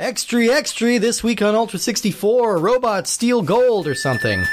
Extra, extra, this week on Ultra 64, robots steal gold or something.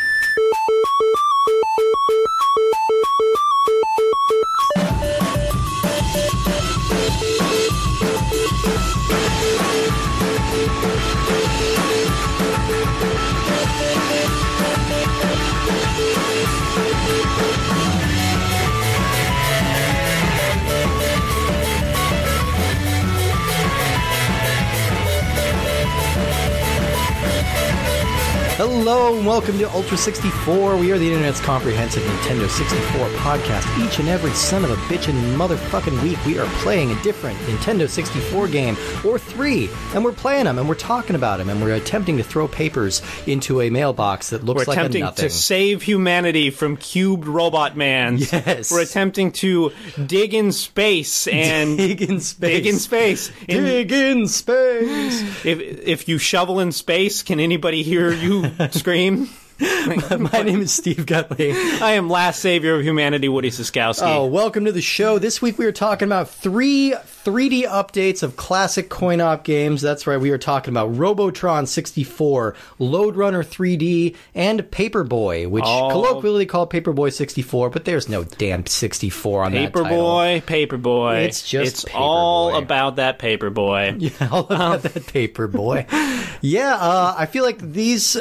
Welcome to Ultra 64. We are the internet's comprehensive Nintendo 64 podcast. Each and every son of a bitch and motherfucking week, we are playing a different Nintendo 64 game or three, and we're playing them and we're talking about them and we're attempting to throw papers into a mailbox that looks We're like a attempting to save humanity from cubed robot man. Yes. We're attempting to dig in space and dig in space. dig in space. In- Dig in space. if if you shovel in space, can anybody hear you scream? My name is Steve Gutley. I am last savior of humanity, Woody Siskowski. Oh, welcome to the show. This week we are talking about three 3D updates of classic coin op games. That's right, we are talking about Robotron 64, Lode Runner 3D, and Paperboy, which Oh. colloquially called Paperboy 64, but there's no damn 64 on that. Paperboy, Paperboy. It's just it's all about that Paperboy. Yeah, all about that Paperboy. yeah, uh, I feel like these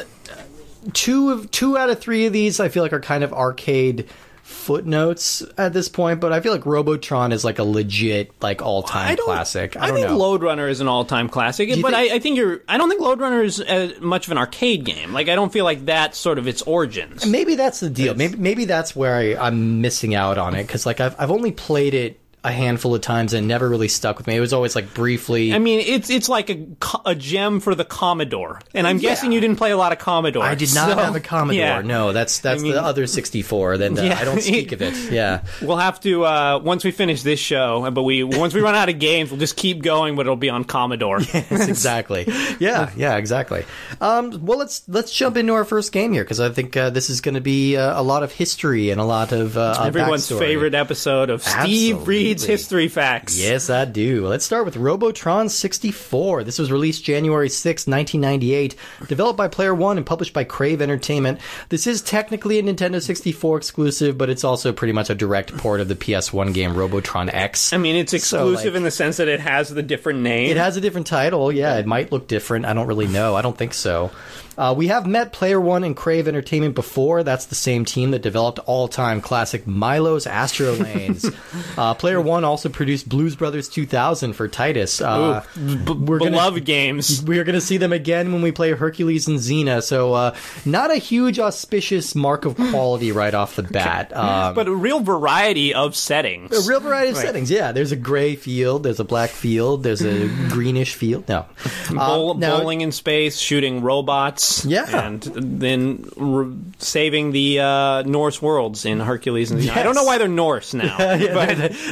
two of two out of three of these I feel like are kind of arcade footnotes at this point, but I feel like Robotron is like a legit like all time I don't, classic. I, I, don't think know. Lode Runner is an all-time classic, but think- I, I think you're. I don't think Lode Runner is uh, much of an arcade game. Like I don't feel like that's sort of its origins. maybe that's the deal. Maybe maybe that's where I, I'm missing out on it because like I've I've only played it a handful of times and never really stuck with me. It was always like briefly. I mean, it's it's like a, a gem for the Commodore, and I'm Yeah. guessing you didn't play a lot of Commodore. I did not so, have a Commodore. yeah. No, that's that's mean- the other 64. Then uh, Yeah. I don't speak of it. Yeah. We'll have to uh, once we finish this show, but we once we run out of games, we'll just keep going, but it'll be on Commodore. Yes, exactly. Yeah, yeah, exactly. Um, well, let's let's jump into our first game here because I think uh, this is going to be uh, a lot of history and a lot of uh, Everyone's backstory. favorite episode of Steve Reed's History Facts. Yes, I do. Let's start with Robotron 64. This was released January 6, 1998, developed by Player One and published by Crave Entertainment. This is technically a Nintendo 64 exclusive, but it's also pretty much a direct port of the PS1 game Robotron X. I mean, it's So, exclusive like- in the sense that it has the different name. It has a different title. Yeah, it might look different. I don't really know. I don't think so. Uh, we have met Player One and Crave Entertainment before. That's the same team that developed all-time classic Milo's Astro Lanes. uh, Player One also produced Blues Brothers 2000 for Titus. Uh, we're gonna- Beloved games. we are going to see them again when we play Hercules and Xena. So, uh, not a huge auspicious mark of quality right off the bat. Um, but a real variety of settings. a real variety of settings. Yeah, there's a gray field, there's a black field, there's a greenish field. No, Bowl, Um, now- bowling in space, shooting robots, Yeah. and then r saving the uh, Norse worlds in Hercules. And I don't know why they're Norse now, Yeah,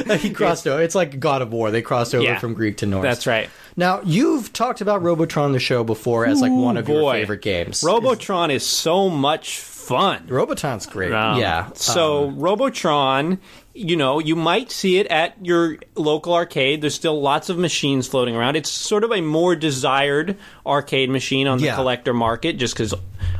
but he crossed over. It's like God of War. They crossed over Yeah. from Greek to Norse. that's right. Now you've talked about Robotron the show before as like one of your favorite games. Robotron is so much fun. Robotron's great. Um, yeah. So Robotron, you know, you might see it at your local arcade. There's still lots of machines floating around. It's sort of a more desired arcade machine on the Yeah. collector market, just because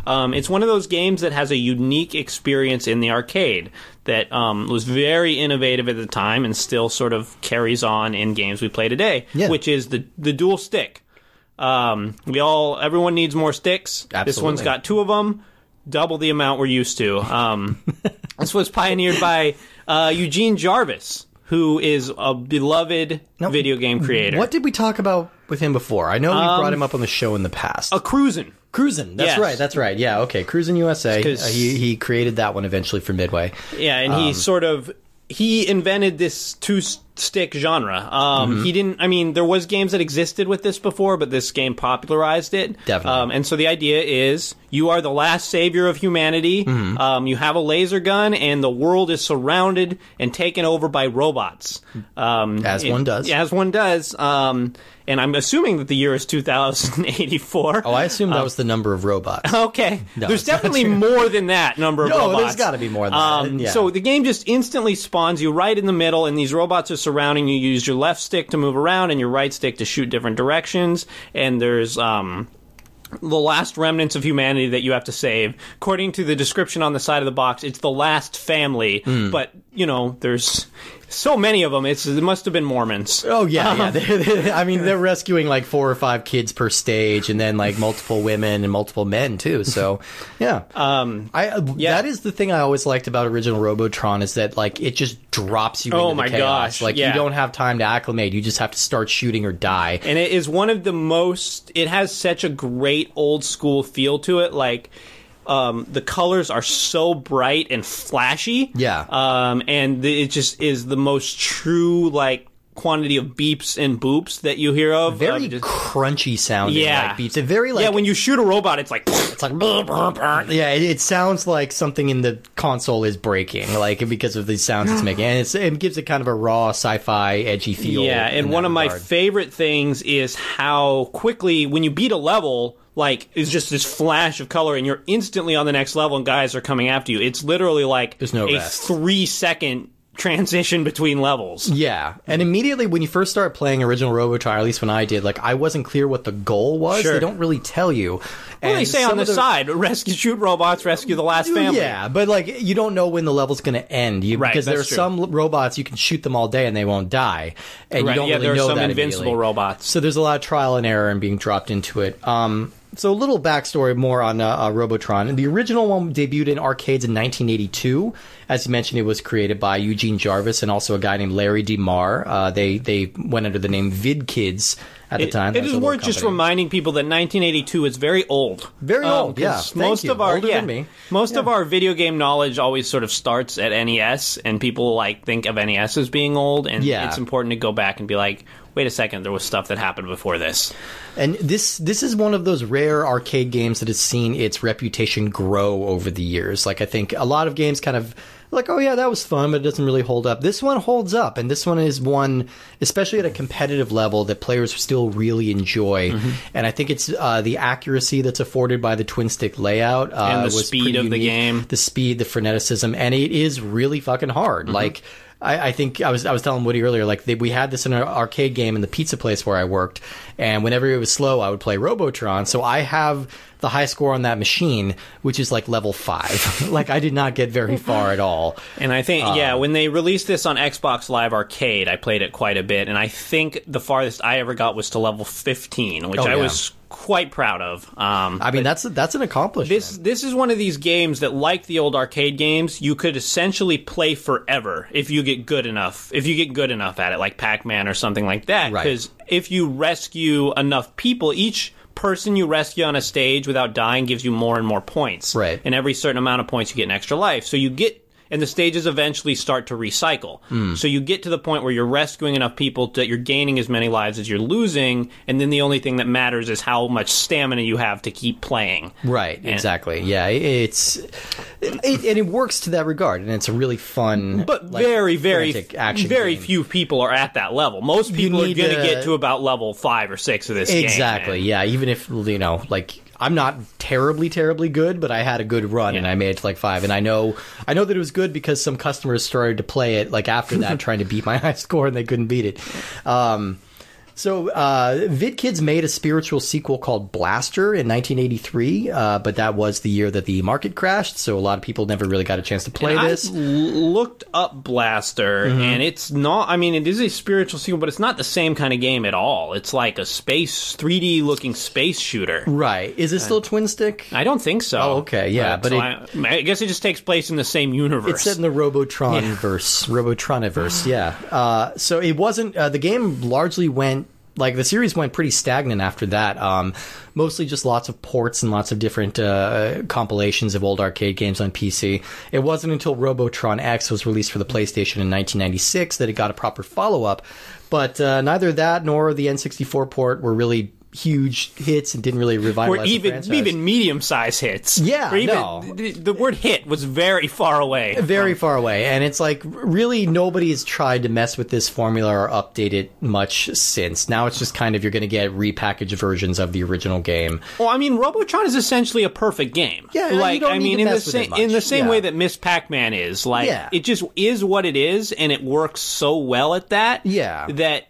um, it's one of those games that has a unique experience in the arcade that um, was very innovative at the time and still sort of carries on in games we play today, Yeah. which is the the dual stick. Um, we all, everyone needs more sticks. This one's got two of them, double the amount we're used to. Um, this was pioneered by uh, Eugene Jarvis, who is a beloved Now, video game creator. What did we talk about with him before? I know we brought him up on the show in the past. A cruisin'. Cruisin'. That's Yes. right. That's right. Yeah. Okay. Cruisin' USA. Uh, he he created that one eventually for Midway. Yeah, and Um, he sort of he invented this two stick genre. Um, Mm-hmm. He didn't. I mean, there was games that existed with this before, but this game popularized it. Definitely. Um, and so the idea is you are the last savior of humanity. Mm-hmm. Um, you have a laser gun, and the world is surrounded and taken over by robots. Um, As it- one does. As one does. Um, and I'm assuming that the year is 2084. Oh, I assume that was the number of robots. Okay. No, there's definitely more than that number of No, robots. No, there's gotta be more than that, Um, yeah. So the game just instantly spawns you right in the middle, and these robots are surrounding you. You use your left stick to move around and your right stick to shoot different directions. And there's um, the last remnants of humanity that you have to save. According to the description on the side of the box, it's the last family. But you know, there's so many of them. It's it must have been Mormons. Oh yeah, yeah. They- they- I mean, they're rescuing like four or five kids per stage, and then like multiple women and multiple men too. So, yeah. Um, I yeah. that is the thing I always liked about original Robotron is that like it just drops you Oh into my the chaos. gosh, Like yeah. you don't have time to acclimate. You just have to start shooting or die. and it is one of the most it has such a great old school feel to it like um, the colors are so bright and flashy Yeah. um, and the, it just is the most true like quantity of beeps and boops that you hear of Very of just- crunchy sounding Yeah. like beats. It very like yeah when you shoot a robot it's like it's like yeah. It, it sounds like something in the console is breaking, like because of the sounds it's making, and it's, it gives it kind of a raw sci-fi edgy feel. Yeah, and one of my favorite things is how quickly when you beat a level, like it's just this flash of color, and you're instantly on the next level, and guys are coming after you. It's literally like There's no a rest. three second transition between levels. Yeah, and immediately when you first start playing original Robotron, at least when I did, like I wasn't clear what the goal was. Sure. They don't really tell you. Well, they say on the, of side, rescue shoot robots, rescue the last family. Yeah, but like you don't know when the level's going to end. You, Right, because there are true. some robots you can shoot them all day and they won't die, and Right, you don't yeah, really there are know some that invincible robots. So there's a lot of trial and error and being dropped into it. Um, so a little backstory more on uh, uh, Robotron. The original one debuted in arcades in 1982. As you mentioned, it was created by Eugene Jarvis and also a guy named Larry DeMar. Uh, they they went under the name Vid Kidz at the It- time. it is worth just reminding people that 1982 is very old. Very Um, old, yeah. Most you. of our Older yeah, most of our video game knowledge always sort of starts at NES, and people like think of NES as being old, and Yeah. it's important to go back and be like, wait a second, there was stuff that happened before this. And this this is one of those rare arcade games that has seen its reputation grow over the years. Like I think a lot of games kind of like, oh yeah, that was fun, but it doesn't really hold up. This one holds up, and this one is one, especially at a competitive level, that players still really enjoy. Mm-hmm. And I think it's uh, the accuracy that's afforded by the twin stick layout uh, And the was speed of the game. the speed, the freneticism, and it is really fucking hard. Mm-hmm. Like. I, I think I was I was telling Woody earlier, like they, we had this in an arcade game in the pizza place where I worked, and whenever it was slow, I would play Robotron. So I have the high score on that machine, which is like level five. like I did not get very far at all. And I think, Um, yeah, when they released this on Xbox Live Arcade, I played it quite a bit, and I think the farthest I ever got was to level 15, which Oh, I yeah. was quite proud of. Um, I mean, that's that's an accomplishment. This this is one of these games that, like the old arcade games, you could essentially play forever if you get good enough. If you get good enough at it, like Pac Man or something like that. Right. Because if you rescue enough people, each person you rescue on a stage without dying gives you more and more points. Right. And every certain amount of points, you get an extra life. So you get. And the stages eventually start to recycle. Hmm. So you get to the point where you're rescuing enough people that you're gaining as many lives as you're losing, and then the only thing that matters is how much stamina you have to keep playing. Right, exactly. Yeah, it's it, and it works to that regard, and it's a really fun, But like, very, very, action. very game. few people are at that level. Most people are going to get to about level five or six of this game. Exactly. man. yeah. Even if you know, like, I'm not terribly, terribly good, but I had a good run and I made it to like five. And I know, I know that it was good because some customers started to play it like after that, trying to beat my high score, and they couldn't beat it. Um, so, uh, Vid Kidz made a spiritual sequel called Blaster in 1983, uh, but that was the year that the market crashed, so a lot of people never really got a chance to play I this. Mm-hmm. looked up Blaster, and it's not. I mean, it is a spiritual sequel, but it's not the same kind of game at all. It's like a space, 3D looking space shooter. Right. Is it still twin stick? I don't think so. Oh, okay, yeah, but so it- I, I guess it just takes place in the same universe. It's set in the Robotron verse, Robotroniverse. Yeah. Uh, so it wasn't. Uh, the game largely went like the series went pretty stagnant after that. Um, mostly just lots of ports and lots of different uh, compilations of old arcade games on PC. It wasn't until Robotron X was released for the PlayStation in 1996 that it got a proper follow up. But uh, neither that nor the N64 port were really huge hits and didn't really revitalize or even even medium sized hits. Yeah, or even, no. the, the word hit was very far away. very far away and it's like really nobody has tried to mess with this formula or update it much since now it's just kind of you're going to get repackaged versions of the original game Well, I mean, Robotron is essentially a perfect game. Yeah, like I mean, in the mess with it same in the same way that Miss Pac-Man is. Like, Yeah. it just is what it is, and it works so well at that. Yeah. that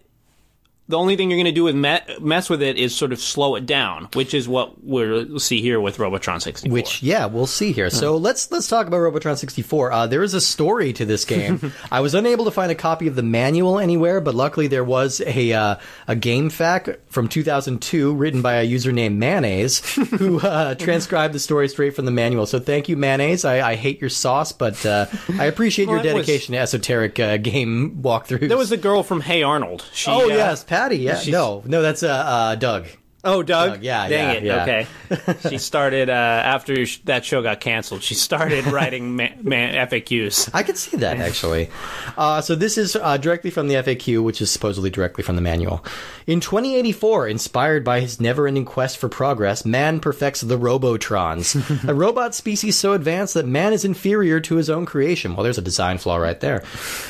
the only thing you're going to do with me- mess with it is sort of slow it down, which is what we'll see here with Robotron 64. which yeah we'll see here. So let's let's talk about robotron 64 uh, there is a story to this game. I was unable to find a copy of the manual anywhere but luckily there was a uh, a GameFAQ from 2002 written by a user named mayonnaise who uh, transcribed the story straight from the manual. So thank you mayonnaise. I, I hate your sauce but uh, i appreciate your Well, was- dedication to esoteric uh, game walkthroughs. There was the girl from Hey Arnold. She, oh uh, yes patty yeah. She's- no. No that's uh, uh, doug Oh, Doug. Doug, yeah, Dang yeah, it. yeah. Okay. she started uh, after that show got canceled. She started writing ma- ma- FAQs. I could see that actually. Uh, so this is uh, directly from the FAQ, which is supposedly directly from the manual. In 2084, inspired by his never-ending quest for progress, man perfects the Robotrons, a robot species so advanced that man is inferior to his own creation. Well, there's a design flaw right there.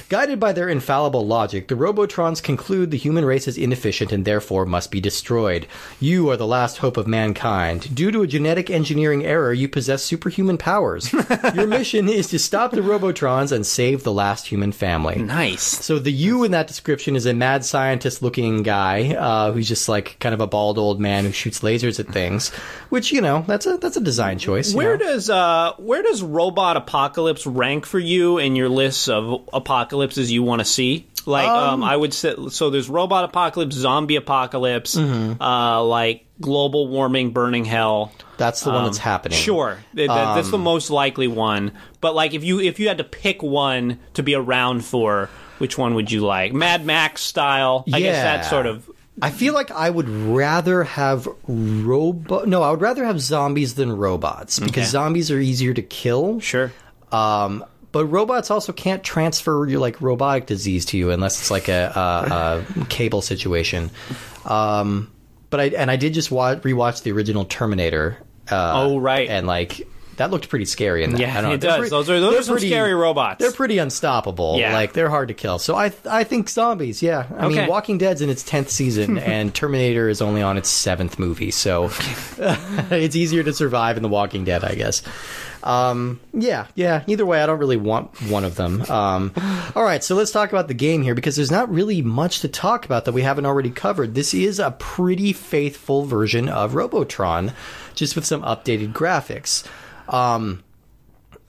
Guided by their infallible logic, the Robotrons conclude the human race is inefficient and therefore must be destroyed. You are the last hope of mankind. Due to a genetic engineering error, you possess superhuman powers. Your mission is to stop the Robotrons and save the last human family. Nice. So the you in that description is a mad scientist looking guy uh, who's just like kind of a bald old man who shoots lasers at things, which you know that's a that's a design choice. Where know? does uh where does Robot Apocalypse rank for you in your list of apocalypses you want to see? Like um, I would say so there's Robot Apocalypse, Zombie Apocalypse, Mm-hmm. uh like global warming, burning hell. that's the one that's happening. Um, Sure, Th- th- that's Um, the most likely one. But like, if you if you had to pick one to be around for, which one would you like? Mad Max style? I guess Yeah. that's sort of I feel like I would rather have robot. No, I would rather have zombies than robots because Okay. zombies are easier to kill. sure. Um, but robots also can't transfer your like robotic disease to you unless it's like a, a, a cable situation. Um, but I and I did just watch, rewatch the original Terminator. Uh, Oh, right. and like that looked pretty scary. In that. Yeah, I don't know. it They're does. pretty- those are those are some pretty- scary robots. They're pretty unstoppable. Yeah. Like they're hard to kill. So I I think zombies. Yeah, I Okay. mean Walking Dead's in its tenth season, and Terminator is only on its seventh movie. So it's easier to survive in The Walking Dead, I guess. Um, yeah, yeah. Either way, I don't really want one of them. Um, all right, so let's talk about the game here because there's not really much to talk about that we haven't already covered. This is a pretty faithful version of Robotron, just with some updated graphics. Um,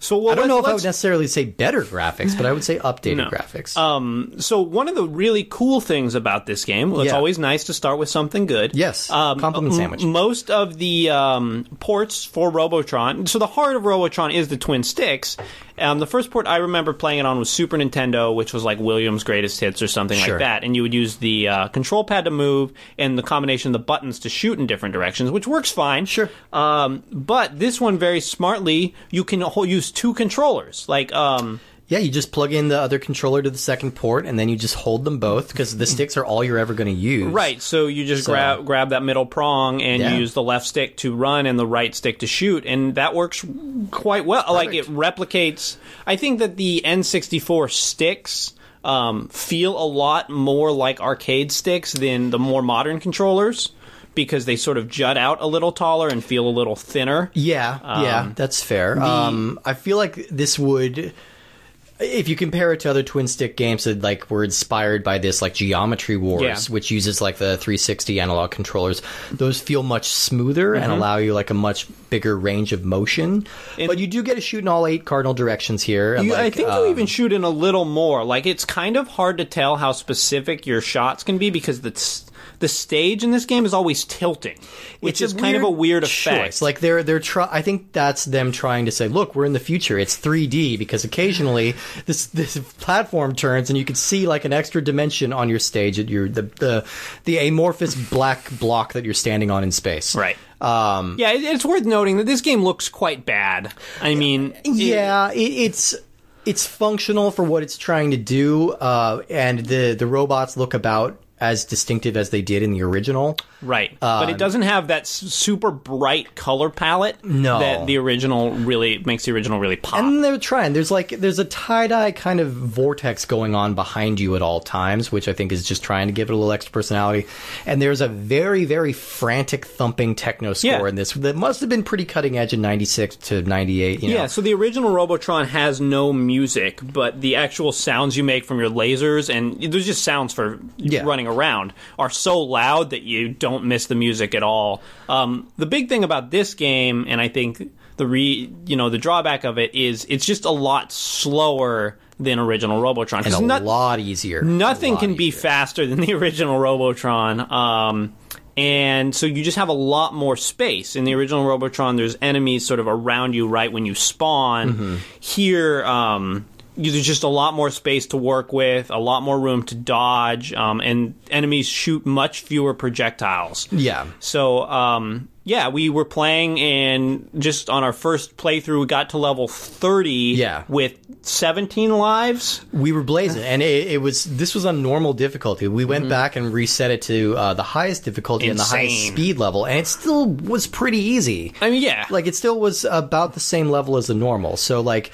so well, I don't know if I would necessarily say better graphics, but I would say updated No. graphics. Um, so one of the really cool things about this game, well, it's Yeah. always nice to start with something good. Yes. Um, Compliment m- sandwich. Most of the um, ports for Robotron, so the heart of Robotron is the twin sticks. Um, the first port I remember playing it on was Super Nintendo, which was like Williams' greatest hits or something Sure. like that. And you would use the uh, control pad to move and the combination of the buttons to shoot in different directions, which works fine. Sure. Um, but this one, very smartly, you can use two controllers. Like, um, yeah, you just plug in the other controller to the second port, and then you just hold them both because the sticks are all you're ever going to use. Right, so you just So- grab grab that middle prong and Yeah. you use the left stick to run and the right stick to shoot, and that works quite well. Like it replicates. I think that the N64 sticks um, feel a lot more like arcade sticks than the more modern controllers because they sort of jut out a little taller and feel a little thinner. Yeah, yeah, Um, that's fair. um, I feel like this would, if you compare it to other twin stick games that like were inspired by this, like Geometry Wars, Yeah. which uses like the 360 analog controllers, those feel much smoother Mm-hmm. and allow you like a much bigger range of motion. but you do get to shoot in all eight cardinal directions here. You, I think um, you even shoot in a little more. Like it's kind of hard to tell how specific your shots can be because the the stage in this game is always tilting, which It's is kind of a weird effect. choice. Like they're they're try- I think that's them trying to say, look, we're in the future. It's 3D because occasionally this this platform turns and you can see like an extra dimension on your stage at your the the the amorphous black block that you're standing on in space. right. Um, Yeah, it's worth noting that this game looks quite bad. I mean, yeah, it, it's it's functional for what it's trying to do, uh, and the the robots look about as distinctive as they did in the original. Right, but it um, doesn't have that super bright color palette. No. that the original really makes the original really pop. And they're trying. There's like there's a tie dye kind of vortex going on behind you at all times, which I think is just trying to give it a little extra personality. And there's a very very frantic thumping techno score Yeah. in this that must have been pretty cutting edge in '96 to '98. You know? Yeah, so the original Robotron has no music, but the actual sounds you make from your lasers and there's just sounds for Yeah. running around are so loud that you don't miss the music at all. Um, the big thing about this game, and I think the re, you know, the drawback of it is it's just a lot slower than original Robotron. and a not- lot easier. Nothing lot can be faster than the original Robotron. Um, and so you just have a lot more space. In the original Robotron, there's enemies sort of around you right when you spawn. Mm-hmm. Here, um, there's just a lot more space to work with, a lot more room to dodge, um, and enemies shoot much fewer projectiles. Yeah. So, um, yeah, we were playing, and just on our first playthrough, we got to level 30 Yeah. with 17 lives. We were blazing, and it, it was this was on normal difficulty. We went back and reset it to uh, the highest difficulty and the highest speed level, and it still was pretty easy. I mean, yeah. like it still was about the same level as the normal. So like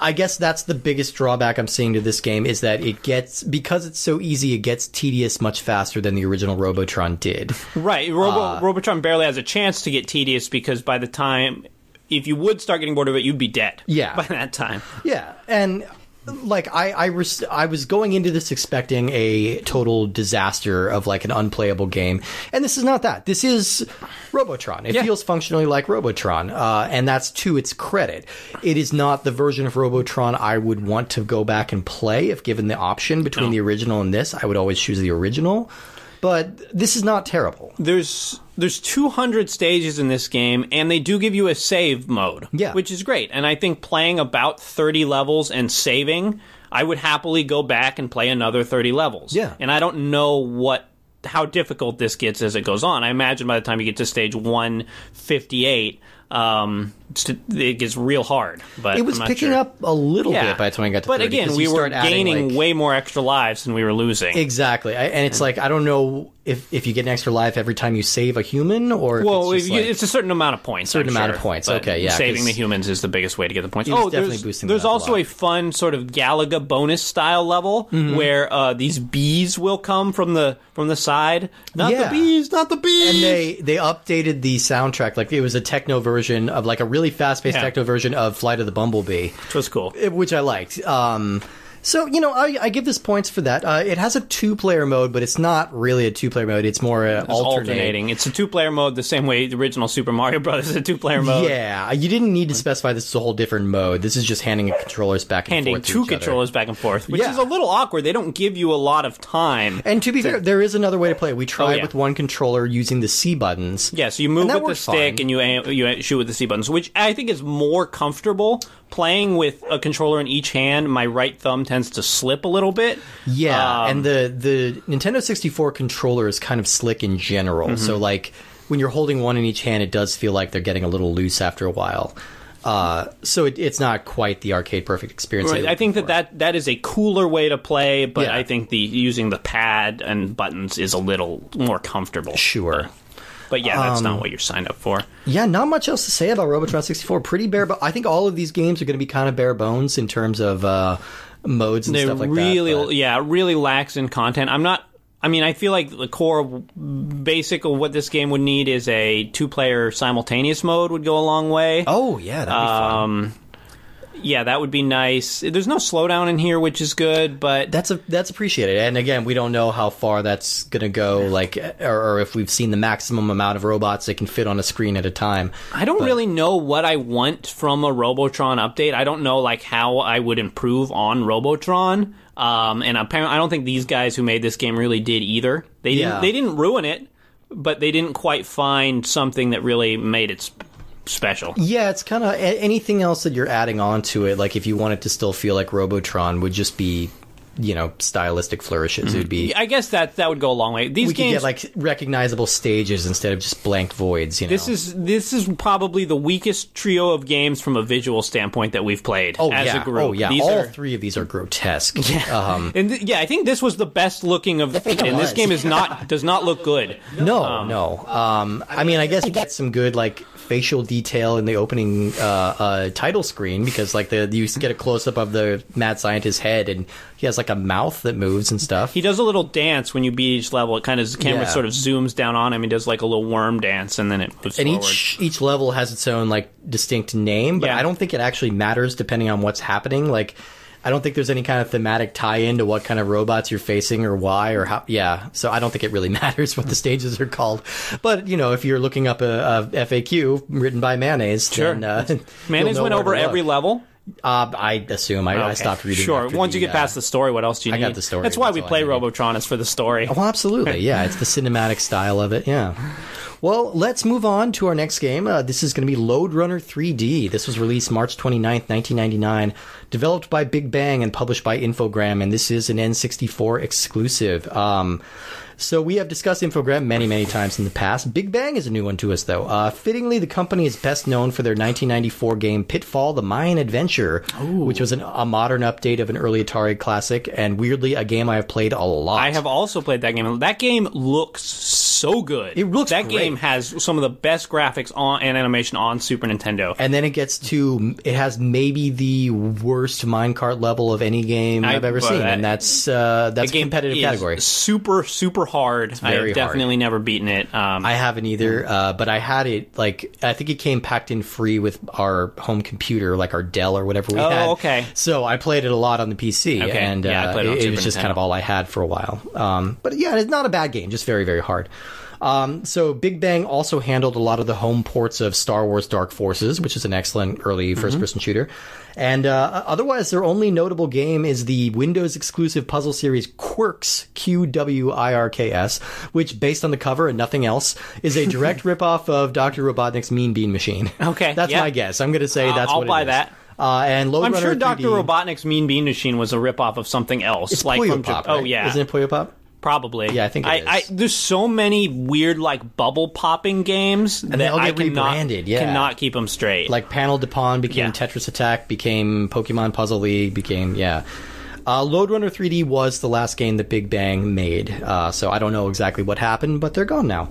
I guess that's the biggest drawback I'm seeing to this game is that it gets because it's so easy, it gets tedious much faster than the original Robotron did. Right. Robo- Uh, Robotron barely has a chance to get tedious because by the time, if you would start getting bored of it, you'd be dead. Yeah. By that time. Yeah, and like I I, res- I was going into this expecting a total disaster of like an unplayable game, and this is not that. This is Robotron. It Yeah. feels functionally like Robotron, uh, and that's to its credit. It is not the version of Robotron I would want to go back and play if given the option between No. the original and this. I would always choose the original, but this is not terrible. There's there's 200 stages in this game, and they do give you a save mode, Yeah. which is great. And I think playing about 30 levels and saving, I would happily go back and play another 30 levels. Yeah. And I don't know what how difficult this gets as it goes on. I imagine by the time you get to stage 158, um, it gets real hard. But It was picking sure. up a little Yeah. bit by the time I got to But 30, again, we were gaining like- way more extra lives than we were losing. Exactly, I, and it's like I don't know if if you get an extra life every time you save a human, or if Well, it's, like- it's a certain amount of points. Certain I'm amount sure, of points, okay, yeah, Saving the humans is the biggest way to get the points. Oh, definitely there's, there's a also lot. a fun sort of Galaga bonus style level Mm-hmm. where uh, these bees will come from the from the side. Not Yeah. the bees, not the bees. and they they updated the soundtrack like it was a techno version of like a really fast paced Yeah. techno version of Flight of the Bumblebee, which was cool. which I liked. Um, so you know, I, I give this points for that. Uh, it has a two player mode, but it's not really a two player mode. It's more uh, It's alternating. alternating. It's a two player mode the same way the original Super Mario Brothers is a two player mode. Yeah, you didn't need to specify this is a whole different mode. This is just handing controllers back and Handing forth to two each other. controllers back and forth, which Yeah. is a little awkward. They don't give you a lot of time. And to be fair, there is another way to play. it. We tried Oh, yeah. with one controller using the C buttons. Yeah, so you move with the stick fine. and you aim, you shoot with the C buttons, which I think is more comfortable. Playing with a controller in each hand, my right thumb tends to slip a little bit. Yeah, Um, and the the Nintendo 64 controller is kind of slick in general. Mm-hmm. So like when you're holding one in each hand, it does feel like they're getting a little loose after a while. Uh, so it, it's not quite the arcade perfect experience. Right, I think that, that that is a cooler way to play, but Yeah. I think the using the pad and buttons is a little more comfortable. Sure. But yeah, that's Um, not what you're signed up for. Yeah, not much else to say about Robotron 64. Pretty bare, but I think all of these games are going to be kind of bare bones in terms of uh, modes and They stuff like really, that. but- yeah, really lacks in content. I'm not. I mean, I feel like the core basic of what this game would need is a two-player simultaneous mode would go a long way. Oh yeah, that'd be fun. Yeah, that would be nice. There's no slowdown in here, which is good, but That's a that's appreciated, and again, we don't know how far that's gonna go, like, or, or if we've seen the maximum amount of robots that can fit on a screen at a time. I don't really know what I want from a Robotron update. I don't know like how I would improve on Robotron. Um, and apparently, I don't think these guys who made this game really did either. They didn't. Yeah. They didn't ruin it, but they didn't quite find something that really made it special. Yeah, it's kind of anything else that you're adding on to it. Like if you want it to still feel like Robotron, would just be you know stylistic flourishes. It would be I guess that that would go a long way. These we could games get like recognizable stages instead of just blank voids. You know, This is this is probably the weakest trio of games from a visual standpoint that we've played oh as yeah, a group. oh yeah, These all are, three of these are grotesque. Um, and th- yeah, I think this was the best looking of. And this game is not does not look good. no, no. Um, I mean, I guess you get some good like facial detail in the opening uh, uh, title screen because like the you get a close up of the mad scientist's head and he has like a mouth that moves and stuff. He does a little dance when you beat each level. It kind of the camera Yeah. sort of zooms down on him. He does like a little worm dance, and then it moves and forward. each each level has its own like distinct name, but Yeah. I don't think it actually matters depending on what's happening. Like, I don't think there's any kind of thematic tie-in to what kind of robots you're facing or why or how. Yeah, so I don't think it really matters what the stages are called. But you know, if you're looking up a, a FAQ written by Mayonnaise, Sure. then, uh, Mayonnaise went over every level. Uh, I assume I, I stopped reading. Sure. Once the, you get past the story, what else do you I need? got the story, That's why that's we play. Robotron is for the story. Well, absolutely. Yeah, it's the cinematic style of it. Yeah. Well, let's move on to our next game. Uh, this is going to be Lode Runner 3D. This was released March 29th, 1999, developed by Big Bang and published by Infogrames, and this is an N64 exclusive. Um, so we have discussed Infogrames many, many times in the past. Big Bang is a new one to us, though. Uh, fittingly, the company is best known for their 1994 game Pitfall: The Mayan Adventure, which was an, a modern update of an early Atari classic, and weirdly, a game I have played a lot. I have also played that game. That game looks so good. It looks that great. game has some of the best graphics on and animation on Super Nintendo. and then it gets to it has maybe the worst minecart level of any game I- I've ever seen, that- and that's uh, that's a competitive category. Super, super hard. very I've hard. definitely never beaten it. Um, I haven't either, uh, but I had it like I think it came packed in free with our home computer, like our Dell or whatever we Oh, had. okay. So I played it a lot on the PC, Okay. and Yeah, uh, it it, was just kind of all I had for a while. Um, but yeah, it's not a bad game, just very very hard. Um, so Big Bang also handled a lot of the home ports of Star Wars Dark Forces, which is an excellent early Mm-hmm. first-person shooter. And uh, otherwise, their only notable game is the Windows exclusive puzzle series Qwirks, Q W I R K S, which, based on the cover and nothing else, is a direct ripoff of Dr. Robotnik's Mean Bean Machine. Okay, that's yeah. my guess. I'm going to say Uh, that's I'll what buy that. Uh, and Load I'm Runner sure Dr. 3D Robotnik's Mean Bean Machine was a ripoff of something else. It's like Puyo Pop, Jap- Oh yeah, Isn't it Puyo Pop? Probably. Yeah, I think it I, is. I, there's so many weird like bubble popping games they that all I get cannot, rebranded, yeah. cannot keep them straight. Like Panel de Pon became Yeah. Tetris Attack, became Pokemon Puzzle League, became yeah. Uh, Lode Runner 3D was the last game that Big Bang made, uh, so I don't know exactly what happened, but they're gone now.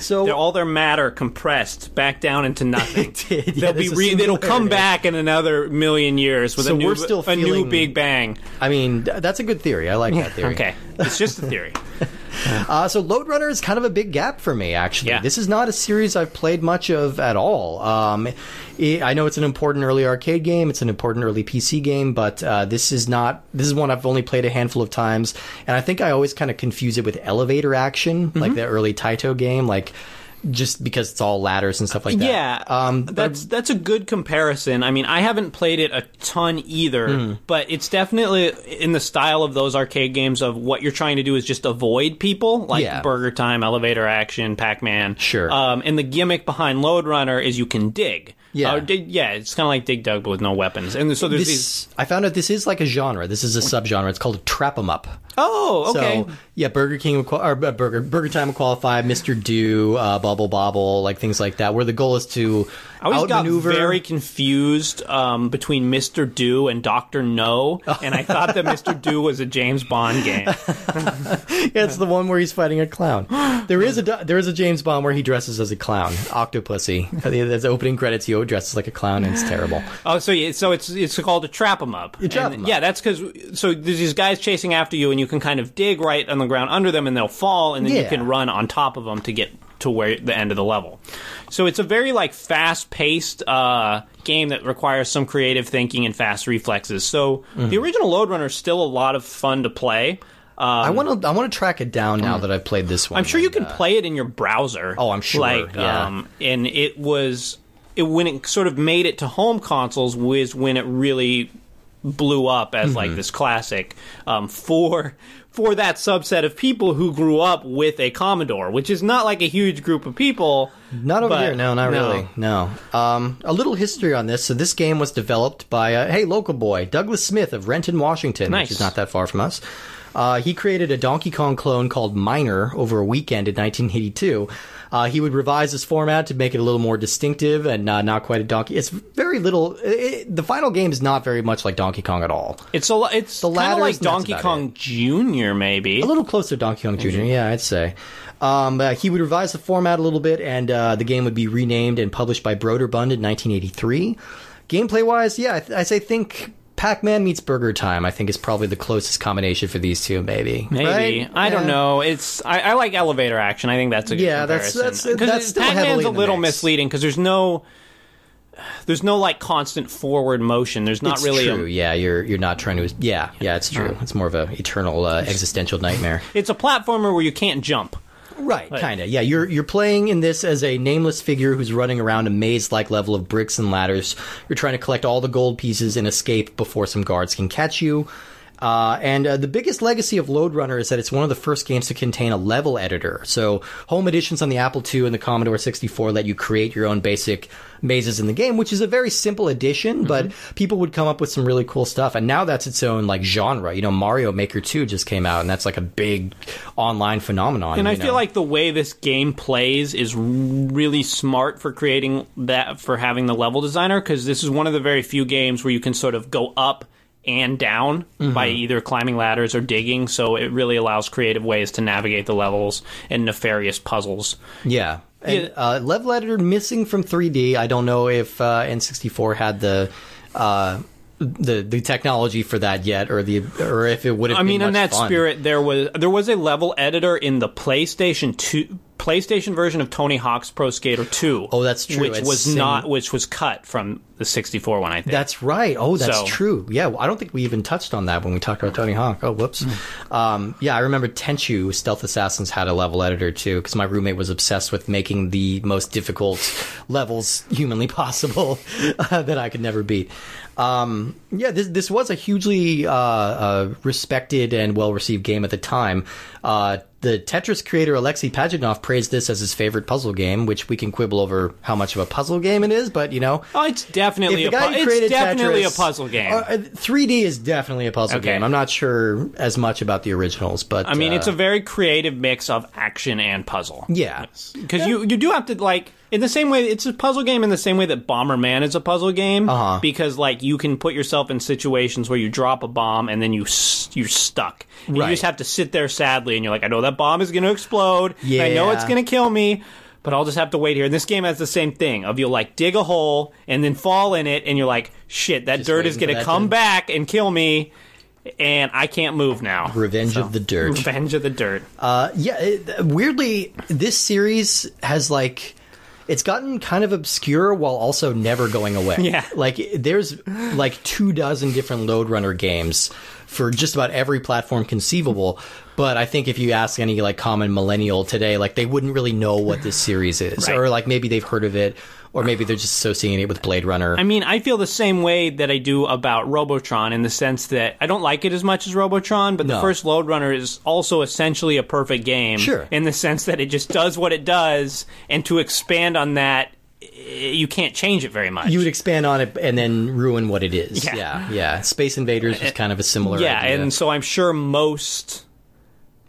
So They're- all their matter compressed back down into nothing. did, yeah, They'll be re- it'll come back in another million years with So a new we're still a new Big Bang. I mean, that's a good theory. I like that theory. Okay, it's just a theory. Uh, so Lode Runner is kind of a big gap for me, actually. Yeah. This is not a series I've played much of at all. Um, it, I know it's an important early arcade game, it's an important early PC game, but uh, this is not. This is one I've only played a handful of times, and I think I always kind of confuse it with elevator action, Mm-hmm. like the early Taito game, like just because it's all ladders and stuff like that. Yeah, Um, that's that's a good comparison. I mean, I haven't played it a ton either, Hmm. but it's definitely in the style of those arcade games of what you're trying to do is just avoid people, like Yeah. Burger Time, Elevator Action, Pac Man. Sure. Um, and the gimmick behind Lode Runner is you can dig. Yeah. Uh, dig, yeah, it's kind of like Dig Dug but with no weapons. And so there's these. this, I found out this is like a genre. This is a subgenre. It's called trap 'em up. Oh, okay. So yeah, Burger King would or uh, Burger Burger Time would qualify. Mr. Do, uh, Bubble Bobble, like things like that, where the goal is to I always got very confused um, between Mr. Do and Doctor No, and I thought that Mr. Do was a James Bond game. Yeah, it's the one where he's fighting a clown. There is a there is a James Bond where he dresses as a clown, Octopussy. There's opening credits. He dresses like a clown, and it's terrible. Oh, so yeah, so it's it's called a trap 'em up. trap And, 'em up. Yeah, that's because so there's these guys chasing after you, and you can kind of dig right on the ground under them, and they'll fall, and then you can run on top of them to get to where the end of the level. So it's a very like fast paced uh, game that requires some creative thinking and fast reflexes. So Mm-hmm. the original Lode Runner is still a lot of fun to play. I want to I want to track it down now that I've played this one. Um, I'm sure you can uh, play it in your browser. Oh, I'm sure, Like, yeah. um, and it was it when it sort of made it to home consoles was when it really blew up as Mm-hmm. like this classic um, for for that subset of people who grew up with a Commodore, which is not like a huge group of people. Not over But, here. No, not no. really. No. Um, a little history on this. So this game was developed by uh, hey local boy Douglas Smith of Renton, Washington, Nice. which is not that far from us. Uh, he created a Donkey Kong clone called Miner over a weekend in 1982. Uh, he would revise his format to make it a little more distinctive and uh, not quite a Donkey. It's very little. It, the final game is not very much like Donkey Kong at all. It's a it's The kind of like Donkey Kong Junior, maybe. A little closer to Donkey Kong Jr., yeah, I'd say. Um, uh, he would revise the format a little bit, and uh, the game would be renamed and published by Broderbund in 1983. Gameplay wise, yeah, I, th- I say think Pac Man meets Burger Time, I think is probably the closest combination for these two, maybe. Maybe Right? I don't know. It's I, I like elevator action. I think that's a good Yeah, that's- comparison. that's- that's 'Cause still Pac-Man's heavily a little mix. misleading because there's no there's no like constant forward motion. There's not It's really true. a, yeah, you're you're not trying to. Yeah, yeah, it's true. It's more of a eternal uh, existential nightmare. it's a platformer where you can't jump. Right, kind of. Yeah, you're you're playing in this as a nameless figure who's running around a maze-like level of bricks and ladders. You're trying to collect all the gold pieces and escape before some guards can catch you. Uh, and uh, the biggest legacy of Lode Runner is that it's one of the first games to contain a level editor. So, home editions on the Apple II and the Commodore 64 let you create your own basic mazes in the game, which is a very simple addition, but people would come up with some really cool stuff. And now that's its own like genre. You know, Mario Maker 2 just came out, and that's like a big online phenomenon. And I you feel like the way this game plays is really smart for creating that for having the level designer because this is one of the very few games where you can sort of go up and down Mm-hmm. by either climbing ladders or digging. So it really allows creative ways to navigate the levels and nefarious puzzles. Yeah. And, uh, level editor missing from 3D. I don't know if uh, N64 had the uh, the the technology for that yet, or the or if it would have. I mean, in that fun. spirit, there was there was a level editor in the PlayStation Two PlayStation version of Tony Hawk's Pro Skater Two. Oh, that's true. Which It's was sim- not which was cut from the 64 one. I think. That's right. Oh, that's So- true. Yeah, well, I don't think we even touched on that when we talked about Tony Hawk. Oh, whoops. Hmm. Um, yeah, I remember Tenchu Stealth Assassins had a level editor too, because my roommate was obsessed with making the most difficult levels humanly possible uh, that I could never beat. Um, yeah, this this was a hugely uh, uh, respected and well received game at the time. Uh, the Tetris creator Alexei Pajitnov praised this as his favorite puzzle game, which we can quibble over how much of a puzzle game it is, but you know, Oh, it's definitely a pu- it's definitely Tetris- a puzzle game. Uh, 3D is definitely a puzzle Okay. game. I'm not sure as much about the originals, but I mean, uh, it's a very creative mix of action and puzzle. yeah. Because you you do have to like in the same way it's a puzzle game in the same way that Bomberman is a puzzle game. Uh-huh. Because like you can put yourself in situations where you drop a bomb and then you you're stuck. And Right. You just have to sit there sadly, and you're like, I know that bomb is going to explode. and I know it's going to kill me. But I'll just have to wait here. And this game has the same thing of you'll like dig a hole and then fall in it, and you're like, shit, that dirt is going to come to- back and kill me, and I can't move now. Revenge of the Dirt. Revenge of the Dirt. Uh, yeah, it, weirdly, this series has like it's gotten kind of obscure while also never going away. Yeah. like there's like two dozen different Lode Runner games for just about every platform conceivable. But I think if you ask any like common millennial today, like they wouldn't really know what this series is, Right. or like maybe they've heard of it, or maybe they're just associating it with Blade Runner. I mean, I feel the same way that I do about Robotron in the sense that I don't like it as much as Robotron, but the first Lode Runner is also essentially a perfect game. Sure. In the sense that it just does what it does, and to expand on that, you can't change it very much. you would expand on it and then ruin what it is. Yeah. yeah. yeah. Space Invaders was uh, kind of a similar. yeah, idea. and so I'm sure most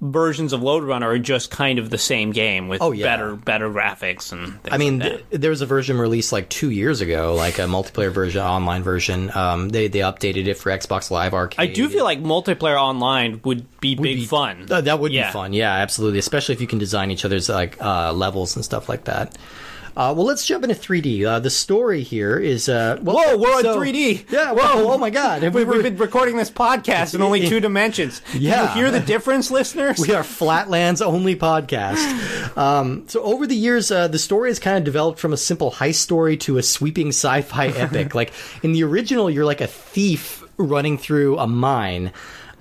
versions of Lode Runner are just kind of the same game with Oh, yeah. better better graphics and things I mean, like th- there was a version released like two years ago, like a multiplayer version, online version. Um, they they updated it for Xbox Live Arcade. I do feel like multiplayer online would be big be- fun. Uh, that would Yeah. be fun. Yeah, absolutely. Especially if you can design each other's like uh, levels and stuff like that. Uh, well, let's jump into 3D. Uh, the story here is uh, well, Whoa, we're on 3D. Yeah. Whoa. Oh my God. We, we've been recording this podcast in only two dimensions. Yeah. Can you hear the difference, listeners? We are Flatlands only podcast. Um, so over the years, uh, the story has kind of developed from a simple heist story to a sweeping sci-fi epic. Like in the original, you're like a thief running through a mine.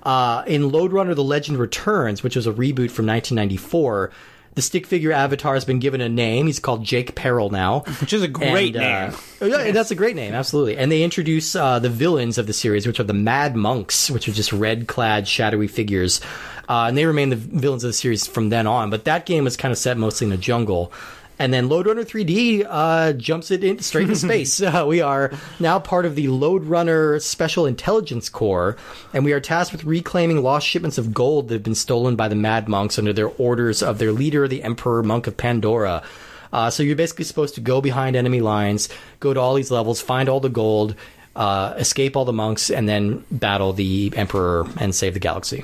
Uh, in Lode Runner: The Legend Returns, which was a reboot from 1994. The stick figure avatar has been given a name. He's called Jake Peril now. which is a great And, name. Uh, yeah, that's a great name, absolutely. And they introduce uh, the villains of the series, which are the Mad Monks, which are just red-clad, shadowy figures, uh, and they remain the villains of the series from then on. But that game was kind of set mostly in the jungle. And then Lode Runner 3D uh, jumps it in, straight into space. Uh, we are now part of the Lode Runner Special Intelligence Corps, and we are tasked with reclaiming lost shipments of gold that have been stolen by the Mad Monks under their orders of their leader, the Emperor Monk of Pandora. Uh, so you're basically supposed to go behind enemy lines, go to all these levels, find all the gold, uh, escape all the monks, and then battle the Emperor and save the galaxy.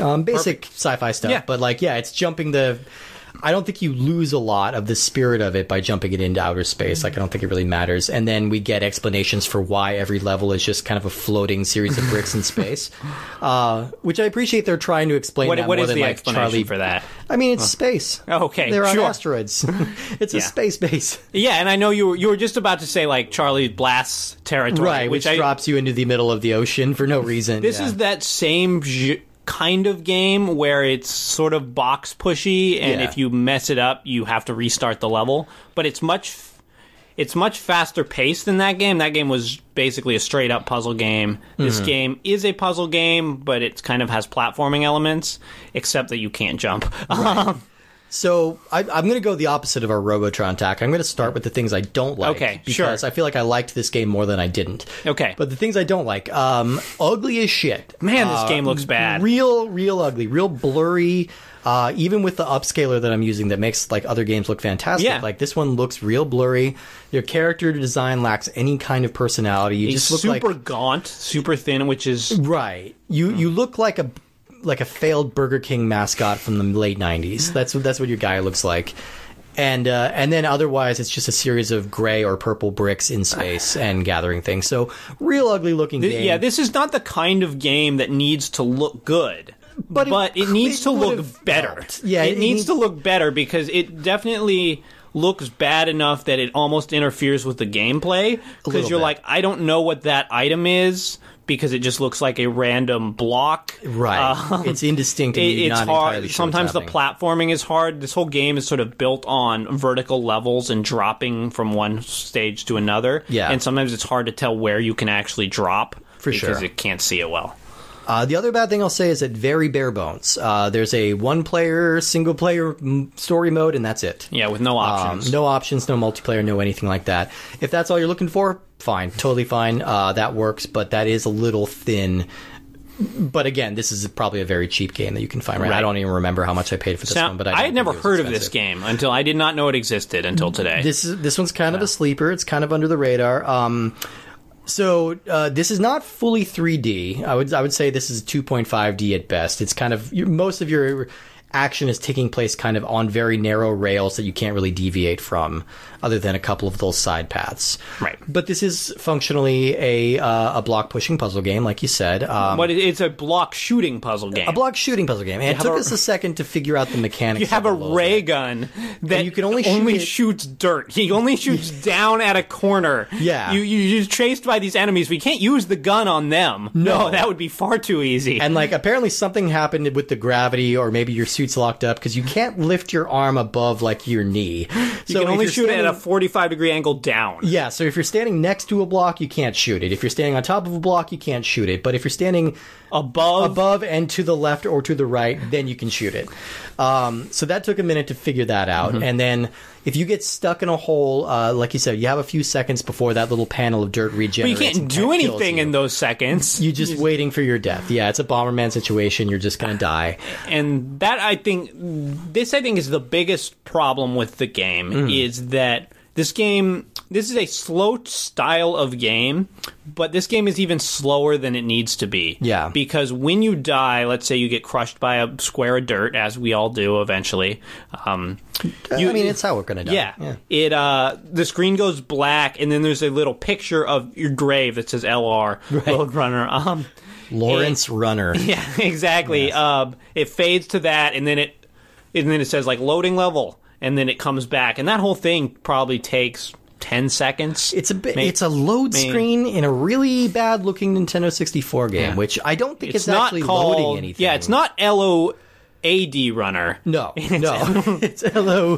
Um, basic sci-fi stuff, Yeah. but like, yeah, it's jumping the. I don't think you lose a lot of the spirit of it by jumping it into outer space. Like, I don't think it really matters. And then we get explanations for why every level is just kind of a floating series of bricks in space, uh, which I appreciate. They're trying to explain What, that what more is than the like explanation Charlie. for that? I mean, it's space. Oh, okay, they're on asteroids. it's a space base. Yeah, and I know you were, you were just about to say like Charlie Blast's Territory, Right, which, which, I, drops you into the middle of the ocean for no reason. This Yeah. is that same kind of game where it's sort of box pushy, and Yeah. if you mess it up, you have to restart the level. But it's much, it's much faster paced than that game. That game was basically a straight up puzzle game. This Mm-hmm. game is a puzzle game, but it kind of has platforming elements, except that you can't jump. Um, So I, I'm going to go the opposite of our Robotron attack. I'm going to start with the things I don't like. Okay, because sure. I feel like I liked this game more than I didn't. Okay. but the things I don't like, um, ugly as shit. Man, this Uh, game looks bad. Real, real ugly, real blurry. Uh, even with the upscaler that I'm using, that makes like other games look fantastic. Yeah. Like this one looks real blurry. Your character design lacks any kind of personality. You He's just look super like gaunt, super thin, which is Right. You you look like a like a failed Burger King mascot from the late '90s. That's what that's what your guy looks like. And uh, and then otherwise, it's just a series of gray or purple bricks in space and gathering things. So real ugly looking game. Yeah, this is not the kind of game that needs to look good. But But it- it, needs it to look better. helped. Yeah, it, it needs needs- to look better because it definitely looks bad enough that it almost interferes with the gameplay. Because you're bit. like, I don't know what that item is because it just looks like a random block. right. Um, it's indistinct. it- it's hard. sure Sometimes the platforming is hard. This whole game is sort of built on vertical levels and dropping from one stage to another. Yeah. and sometimes it's hard to tell where you can actually drop For because sure. it can't see it well. Uh, the other bad thing I'll say is that very bare bones. Uh, there's a one player, single player mm, story mode, and that's it. Yeah, with no Um, options. no options, no multiplayer, no anything like that. If that's all you're looking for, fine, totally fine. Uh, that works, but that is a little thin. But again, this is probably a very cheap game that you can find. Right? I don't even remember how much I paid for this one, but I, I, had never think it was heard of this game until I did not know it existed until today. This is this one's kind of a sleeper. It's kind of under the radar. Um, so uh, this is not fully 3D. I would I would say this is 2.5D at best. It's kind of most of your action is taking place kind of on very narrow rails that you can't really deviate from, other than a couple of those side paths. Right. But this is functionally a uh, a block pushing puzzle game, like you said. Um, but it's a block shooting puzzle game. a block shooting puzzle game, and it took a- us a second to figure out the mechanics. you have a ray bit. gun that you can only shoot only it- shoots dirt. He only shoots down at a corner. Yeah. you you you're chased by these enemies. We can't use the gun on them. No. that would be far too easy. And like apparently something happened with the gravity, or maybe your suit's locked up because you can't lift your arm above like your knee. you can only shoot it at a 45 degree angle down. yeah. So if you're standing next to a block, you can't shoot it. If you're standing on top of a block, you can't shoot it. But if you're standing Above, above and to the left or to the right, then you can shoot it. Um, so that took a minute to figure that out. Mm-hmm. And then if you get stuck in a hole, uh, like you said, you have a few seconds before that little panel of dirt but regenerates. you can't do anything you. in those seconds. You're just waiting for your death. Yeah, it's a Bomberman situation. You're just gonna die. and that I think this I think is the biggest problem with the game Hmm. is that this game this is a slow style of game, but this game is even slower than it needs to be. Yeah. Because when you die, let's say you get crushed by a square of dirt, as we all do eventually. Um, you, I mean, it's how we're gonna die. yeah. It uh the screen goes black and then there's a little picture of your grave that says LR Road Runner. Um Lawrence Runner. yeah, exactly. Um, it fades to that, and then it, and then it says like loading level, and then it comes back, and that whole thing probably takes ten seconds. It's a bit. It's a load screen in a really bad looking Nintendo 64 game, Yeah. which I don't think it's it's, not actually called. loading anything. Yeah, it's not L O A D runner. No, no, it's L O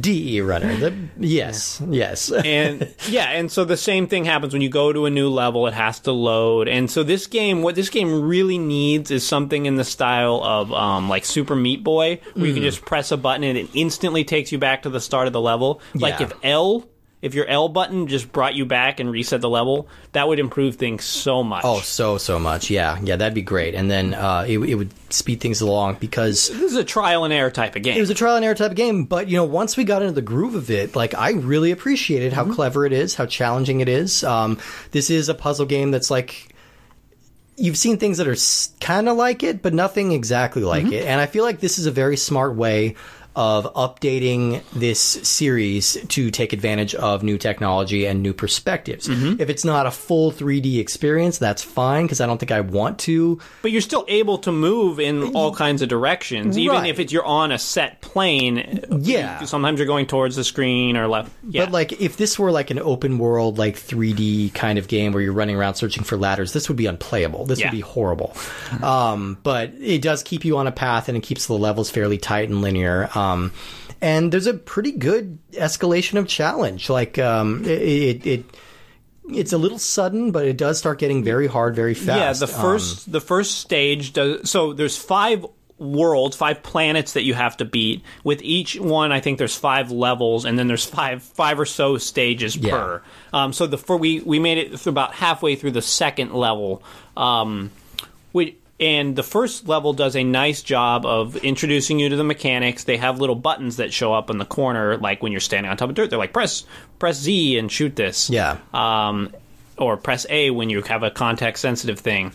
D E runner. The, yes, yes. and yeah, and so the same thing happens when you go to a new level. It has to load, and so this game, what this game really needs is something in the style of um, like Super Meat Boy, where you can just press a button and it instantly takes you back to the start of the level. Like Yeah. if L. If your L button just brought you back and reset the level, that would improve things so much. Oh, so so much. Yeah, yeah, that'd be great. And then uh, it, it would speed things along because this is a trial and error type of game. it was a trial and error type of game. But you know, once we got into the groove of it, like I really appreciated how clever it is, how challenging it is. Um, this is a puzzle game that's like you've seen things that are kind of like it, but nothing exactly like it. And I feel like this is a very smart way of updating this series to take advantage of new technology and new perspectives. If it's not a full 3D experience, that's fine because I don't think I want to. But you're still able to move in all kinds of directions, even Right. if it's you're on a set plane. Yeah. Sometimes you're going towards the screen or left. Yeah. But like, if this were like an open world, like 3D kind of game where you're running around searching for ladders, this would be unplayable. This Yeah. would be horrible. Um, but it does keep you on a path, and it keeps the levels fairly tight and linear. Um, and there's a pretty good escalation of challenge. Like, um, it, it, it it's a little sudden, but it does start getting very hard very fast. yeah, the Um, first the first stage does. So there's five worlds, five planets that you have to beat. With each one, I think there's five levels, and then there's five five or so stages Yeah. per. Um, so the for we we made it through about halfway through the second level. Um, we, and the first level does a nice job of introducing you to the mechanics. They have little buttons that show up in the corner, like when you're standing on top of dirt. They're like press press Z and shoot this. Yeah. Um, or press A when you have a context sensitive thing.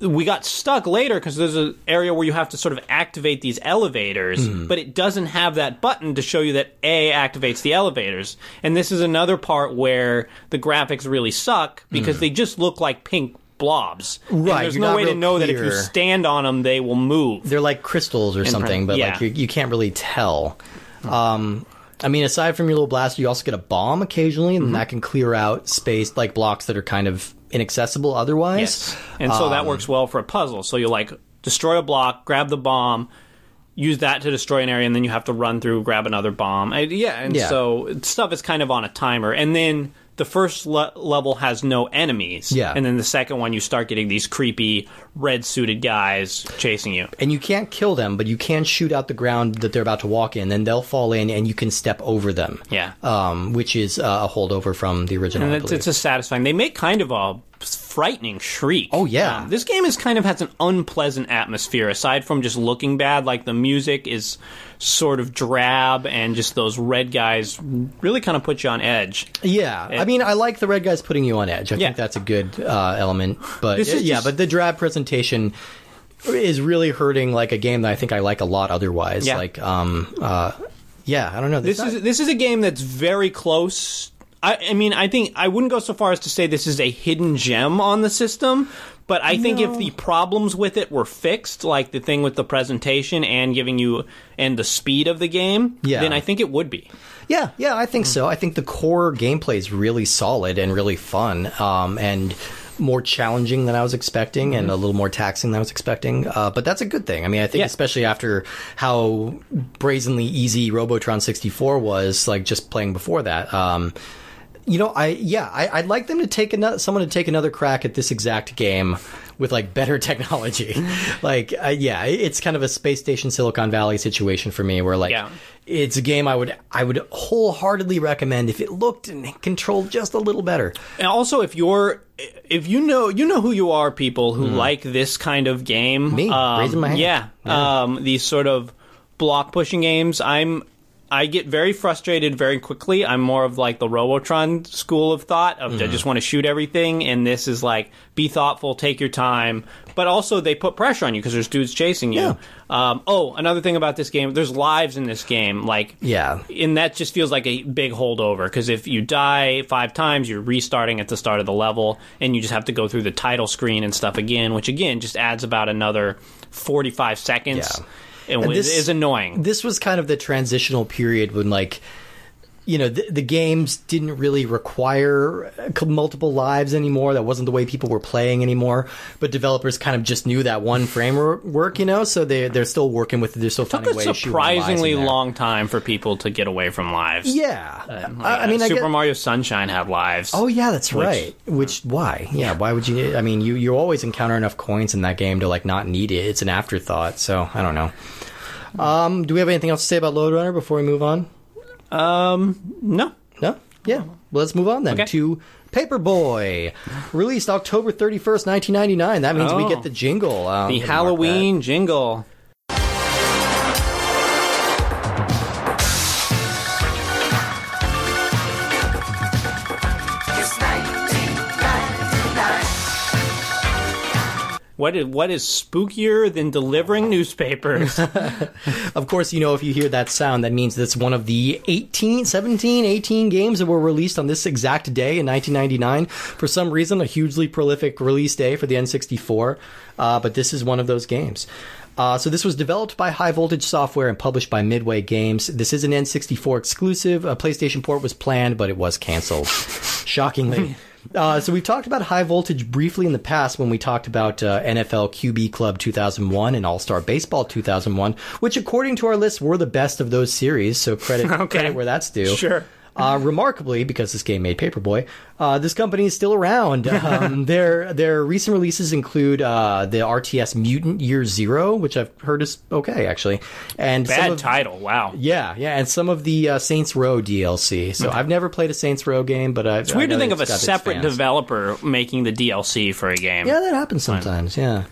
We got stuck later because there's an area where you have to sort of activate these elevators, but it doesn't have that button to show you that A activates the elevators. And this is another part where the graphics really suck because they just look like pink blobs. And Right, there's no way to know that if you stand on them, they will move. they're like crystals or something, but like you, you can't really tell. Um, I mean, aside from your little blaster, you also get a bomb occasionally, Mm-hmm. and that can clear out space like blocks that are kind of inaccessible otherwise. Yes. And so that works well for a puzzle. So you like destroy a block, grab the bomb, use that to destroy an area, and then you have to run through, grab another bomb. And, yeah, and Yeah. so stuff is kind of on a timer. And then the first le- level has no enemies. Yeah. And then the second one, you start getting these creepy red suited guys chasing you. And you can't kill them, but you can shoot out the ground that they're about to walk in, and they'll fall in, and you can step over them. Yeah. Um, which is uh, a holdover from the original. And it's, it's a satisfying. They make kind of a frightening shriek. Oh, yeah. Um, this game is kind of has an unpleasant atmosphere. Aside from just looking bad, like the music is sort of drab, and just those red guys really kind of put you on edge. Yeah, I mean, I like the red guys putting you on edge. I Yeah. think that's a good uh, element. But This is yeah, but the drab presentation is really hurting like a game that I think I like a lot. Otherwise, Yeah. like um, uh, yeah, I don't know. This is this is a game that's very close. I, I mean, I think I wouldn't go so far as to say this is a hidden gem on the system, but I think if the problems with it were fixed, like the thing with the presentation and giving you and the speed of the game, Yeah. then I think it would be. Yeah, yeah, I think so. I think the core gameplay is really solid and really fun, um, and more challenging than I was expecting, and a little more taxing than I was expecting. Uh, but that's a good thing. I mean, I think Yeah. especially after how brazenly easy Robotron 64 was, like just playing before that. Um, you know, I yeah, I, I'd like them to take another someone to take another crack at this exact game with like better technology. like, uh, yeah, it's kind of a space station Silicon Valley situation for me, where like Yeah. it's a game I would I would wholeheartedly recommend if it looked and controlled just a little better. And also, if you're, if you know, you know who you are, people who like this kind of game. Me, um, raising my hand. Yeah, Um, these sort of block pushing games. I'm, I get very frustrated very quickly. I'm more of like the Robotron school of thought of I Hmm. just want to shoot everything, and this is like be thoughtful, take your time. But also, they put pressure on you because there's dudes chasing you. Yeah. Um, oh, another thing about this game, there's lives in this game. Like, Yeah. and that just feels like a big holdover because if you die five times, you're restarting at the start of the level, and you just have to go through the title screen and stuff again, which again just adds about another 45 seconds. Yeah. And, And this- is annoying. This was kind of the transitional period when like you know, the, the games didn't really require uh, multiple lives anymore. That wasn't the way people were playing anymore. But developers kind of just knew that one framework, you know, so they they're still working with it. They're still Took finding a ways to shoehorn lives in surprisingly long time for people to get away from lives. Yeah, Like, I, I mean, uh, I Super get- Mario Sunshine had lives. Oh yeah, that's Which- right. Which why? Yeah, why would you? I mean, you you always encounter enough coins in that game to like not need it. It's an afterthought. So I don't know. Um, do we have anything else to say about Lode Runner before we move on? Um, no. No. Yeah. Well, let's move on then Okay. to Paperboy, released October thirty first, nineteen ninety nine. That means we Oh. get the jingle. Um, The Halloween jingle. What is, what is spookier than delivering newspapers? Of course, you know if you hear that sound, that means that's one of the 18, 17, 18 games that were released on this exact day in nineteen ninety nine. For some reason, a hugely prolific release day for the N sixty four. Uh, but this is one of those games. Uh, so this was developed by High Voltage Software and published by Midway Games. This is an N64 exclusive. A PlayStation port was planned, but it was canceled. Shockingly. Uh, so we've talked about high voltage briefly in the past when we talked about uh, NFL QB Club 2001 and All Star Baseball 2001, which according to our list were the best of those series. So credit Okay. credit where that's due. Sure. Uh, remarkably, because this game made Paperboy, uh, this company is still around. Um, their their recent releases include uh, the RTS Mutant Year Zero, which I've heard is okay actually, and Bad of- title. Wow. yeah, yeah, and some of the uh, Saints Row DLC. So I've never played a Saints Row game, but I, It's weird to think of a separate developer making the DLC for a game. Yeah, that happens sometimes. Yeah.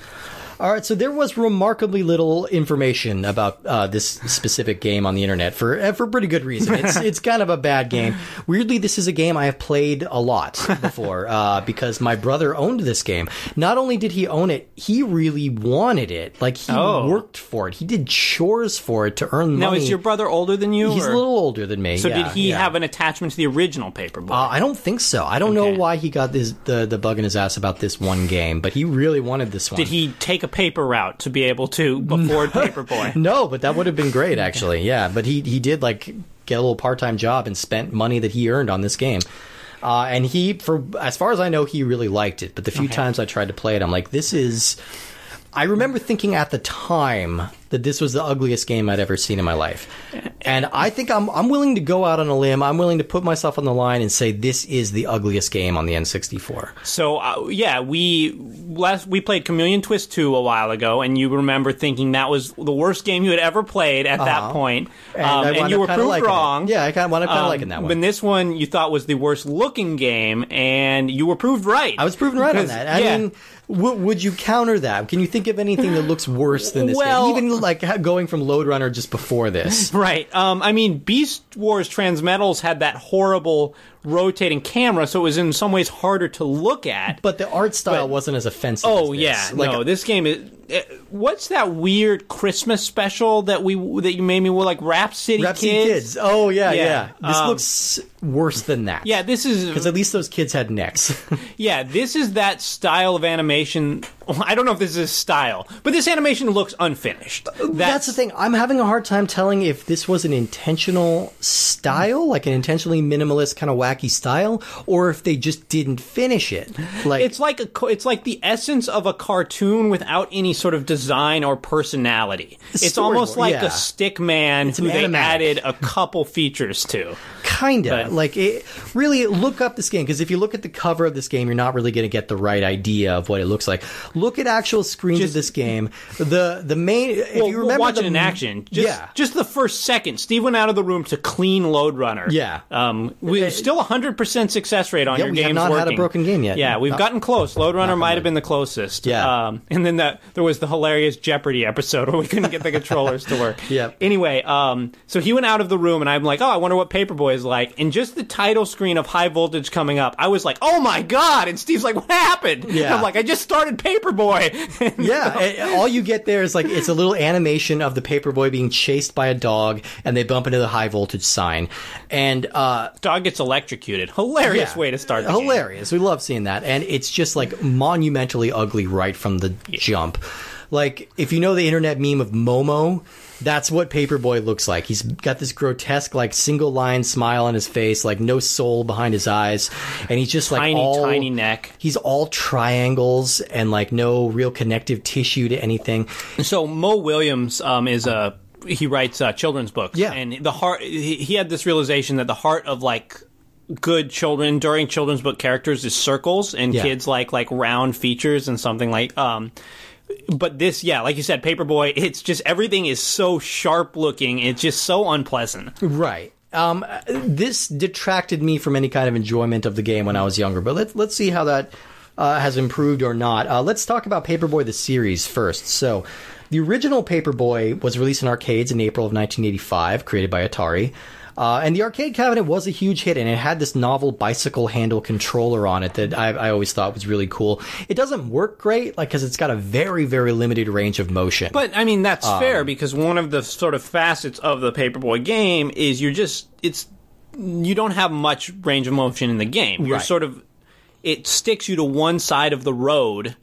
All right, so there was remarkably little information about uh, this specific game on the internet for uh, for pretty good reason. It's it's kind of a bad game. Weirdly, this is a game I have played a lot before uh, because my brother owned this game. Not only did he own it, he really wanted it. Like he Oh. worked for it. He did chores for it to earn Now, money. Now, is your brother older than you? He's or- a little older than me. So yeah, did he yeah. have an attachment to the original Paperboy? Uh, I don't think so. I don't know why he got this the the bug in his ass about this one game, but he really wanted this one. Did he take a paper route to be able to afford Paperboy? No, but that would have been great actually. Yeah, but he he did like get a little part time job and spent money that he earned on this game. Uh, and he, for as far as I know, he really liked it. But the few times I tried to play it, I'm like, this is. I remember thinking at the time that this was the ugliest game I'd ever seen in my life, and I think I'm I'm willing to go out on a limb. I'm willing to put myself on the line and say this is the ugliest game on the N64. So uh, yeah, we last we played Chameleon Twist two a while ago, and you remember thinking that was the worst game you had ever played at that point, And um, and you were proved liking it. wrong. Yeah, I kind of wound up kind of Um, liking that one. But this one you thought was the worst looking game, and you were proved right. I was proven right on that. I yeah. mean, w- would you counter that? Can you think of anything that looks worse than this Well- game? Even like going from Lode Runner just before this. Right. Um, I mean, Beast Wars Transmetals had that horrible rotating camera, so it was in some ways harder to look at. But the art style But- wasn't as offensive. Oh as yeah. Like, no, this game is. Uh, what's that weird Christmas special that we that you made me with like Rap City Rhapsody Kids? Kids. Oh yeah, yeah. Yeah, This um, looks worse than that. Yeah, this is because at least those kids had necks. yeah, this is that style of animation. I don't know if this is style, but this animation looks unfinished. Uh, that's, the thing. I'm having a hard time telling if this was an intentional style, like an intentionally minimalist kind of wacky style, or if they just didn't finish it. Like It's like a it's like the essence of a cartoon without any sort of design or personality. It's almost like yeah. a stick man who an they added a couple features to. kind of But- like it, really look up this game because if you look at the cover of this game you're not really going to get the right idea of what it looks like look at actual screens Just- of this game the the main if Well, you remember watch the, it in action. Just, yeah just the first second, Steve went out of the room to clean Lode Runner. Yeah. um, we still 100 percent success rate on Yeah, your we have games. not had a broken game yet. Yeah, we've gotten close. Lode Runner might have been the closest. Yeah. um, and then the, there was the hilarious Jeopardy episode where we couldn't get the controllers to work. Yep. Anyway, um, so he went out of the room, and I'm like, oh, I wonder what Paperboy is like. And just the title screen of High Voltage coming up, I was like, oh my god! And Steve's like, what happened? And Yeah. I'm like, I just started Paperboy. yeah, all you get there is like it's a little animation of the paperboy being chased by a dog, and they bump into the high voltage sign, and uh, Dog gets electrocuted. Hilarious Yeah. way to start. The game. hilarious. We love seeing that, and it's just like monumentally ugly right from the jump. Like if you know the internet meme of Momo, That's what Paperboy looks like. He's got this grotesque, like single line smile on his face, like no soul behind his eyes, and he's just like Tiny, all, tiny neck. He's all triangles and like no real connective tissue to anything. So Mo Willems um, is a he writes uh, children's books. Yeah. and the heart he, he had this realization that the heart of like good children during children's book characters is circles, and Yeah. kids like like round features and something like um. But this, yeah, like you said, Paperboy, it's just everything is so sharp looking. It's just so unpleasant. Right. Um, this detracted me from any kind of enjoyment of the game when I was younger, but let's let's see how that uh, has improved or not. Uh, let's talk about Paperboy the series first. So, the original Paperboy was released in arcades in April of 1985, created by Atari. Uh, and the arcade cabinet was a huge hit, and it had this novel bicycle handle controller on it that I, I always thought was really cool. It doesn't work great, like because it's got a very, very limited range of motion. But I mean, that's Um, fair because one of the sort of facets of the Paperboy game is you're just it's you don't have much range of motion in the game. You're Right. sort of it sticks you to one side of the road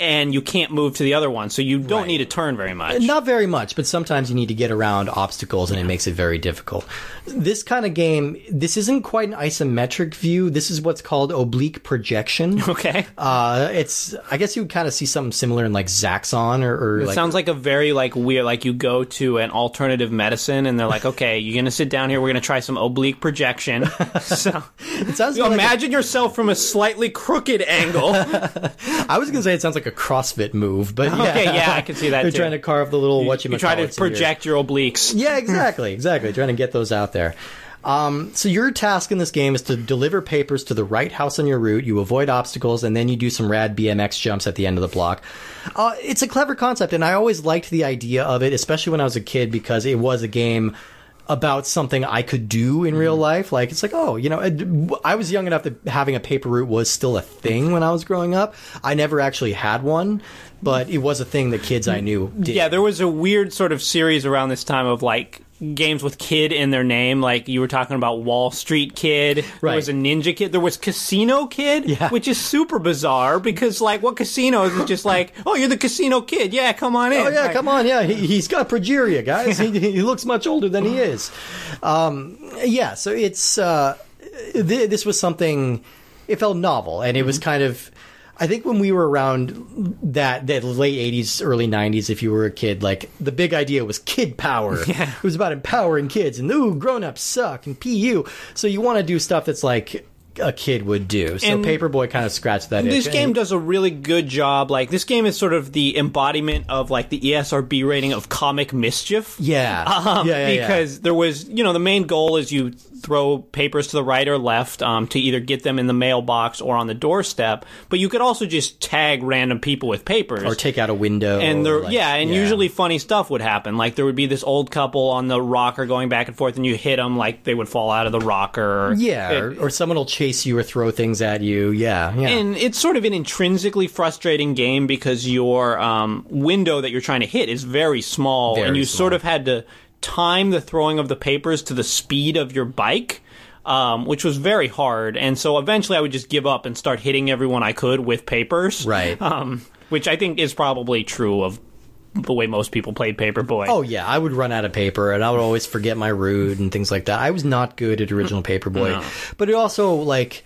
and you can't move to the other one, so you don't Right. need to turn very much. Not very much, but sometimes you need to get around obstacles and it makes it very difficult. This kind of game, this isn't quite an isometric view. This is what's called oblique projection. Okay. Uh, it's, I guess you would kind of see something similar in like Zaxxon or, or It like, sounds like a very like weird like you go to an alternative medicine and they're like, okay, you're gonna sit down here. We're gonna try some oblique projection. so it sounds you like a- imagine yourself from a slightly crooked angle. I was going to say it sounds like a CrossFit move, but yeah. Okay, yeah, I can see that They're too. trying to carve the little what you try to project your obliques. Yeah, exactly, exactly. Trying to get those out there. Um, so your task in this game is to deliver papers to the right house on your route. You avoid obstacles, and then you do some rad BMX jumps at the end of the block. Uh, it's a clever concept, and I always liked the idea of it, especially when I was a kid, because it was a game about something I could do in real mm. life. Like it's like, oh, you know, I was young enough that having a paper route was still a thing when I was growing up. I never actually had one, but it was a thing that kids I knew did. Yeah, there was a weird sort of series around this time of like games with kid in their name. Like you were talking about Wall Street Kid. There was a Ninja Kid. There was Casino Kid, Yeah. which is super bizarre because like what casinos is just like, oh, you're the Casino Kid. Yeah, come on in. Oh yeah, Like, come on, yeah. He, he's got progeria, guys. He, he looks much older than he is. Um, yeah, so it's uh, th- this was something. It felt novel, and it was kind of. I think when we were around that that late '80s, early '90s, if you were a kid, like the big idea was kid power. Yeah. It was about empowering kids, and ooh, grown ups suck, and pu. So you want to do stuff that's like a kid would do. So And Paperboy kind of scratched that. This itch. game does a really good job. Like this game is sort of the embodiment of like the ESRB rating of comic mischief. Yeah, Um, yeah, yeah, yeah. because there was, you know, the main goal is you throw papers to the right or left um, to either get them in the mailbox or on the doorstep. But you could also just tag random people with papers. or take out a window. and there, like- yeah, and usually funny stuff would happen. Like there would be this old couple on the rocker going back and forth, and you hit them like they would fall out of the rocker. Yeah, It- or, or someone will chase you or throw things at you. Yeah, yeah. and it's sort of an intrinsically frustrating game because your um, window that you're trying to hit is very small, Very and you small. sort of had to time the throwing of the papers to the speed of your bike. Um, which was very hard, and so eventually I would just give up and start hitting everyone I could with papers. Right. Um, which I think is probably true of the way most people played Paperboy. oh yeah, I would run out of paper, and I would always forget my route and things like that. I was not good at original Paperboy, No. but it also like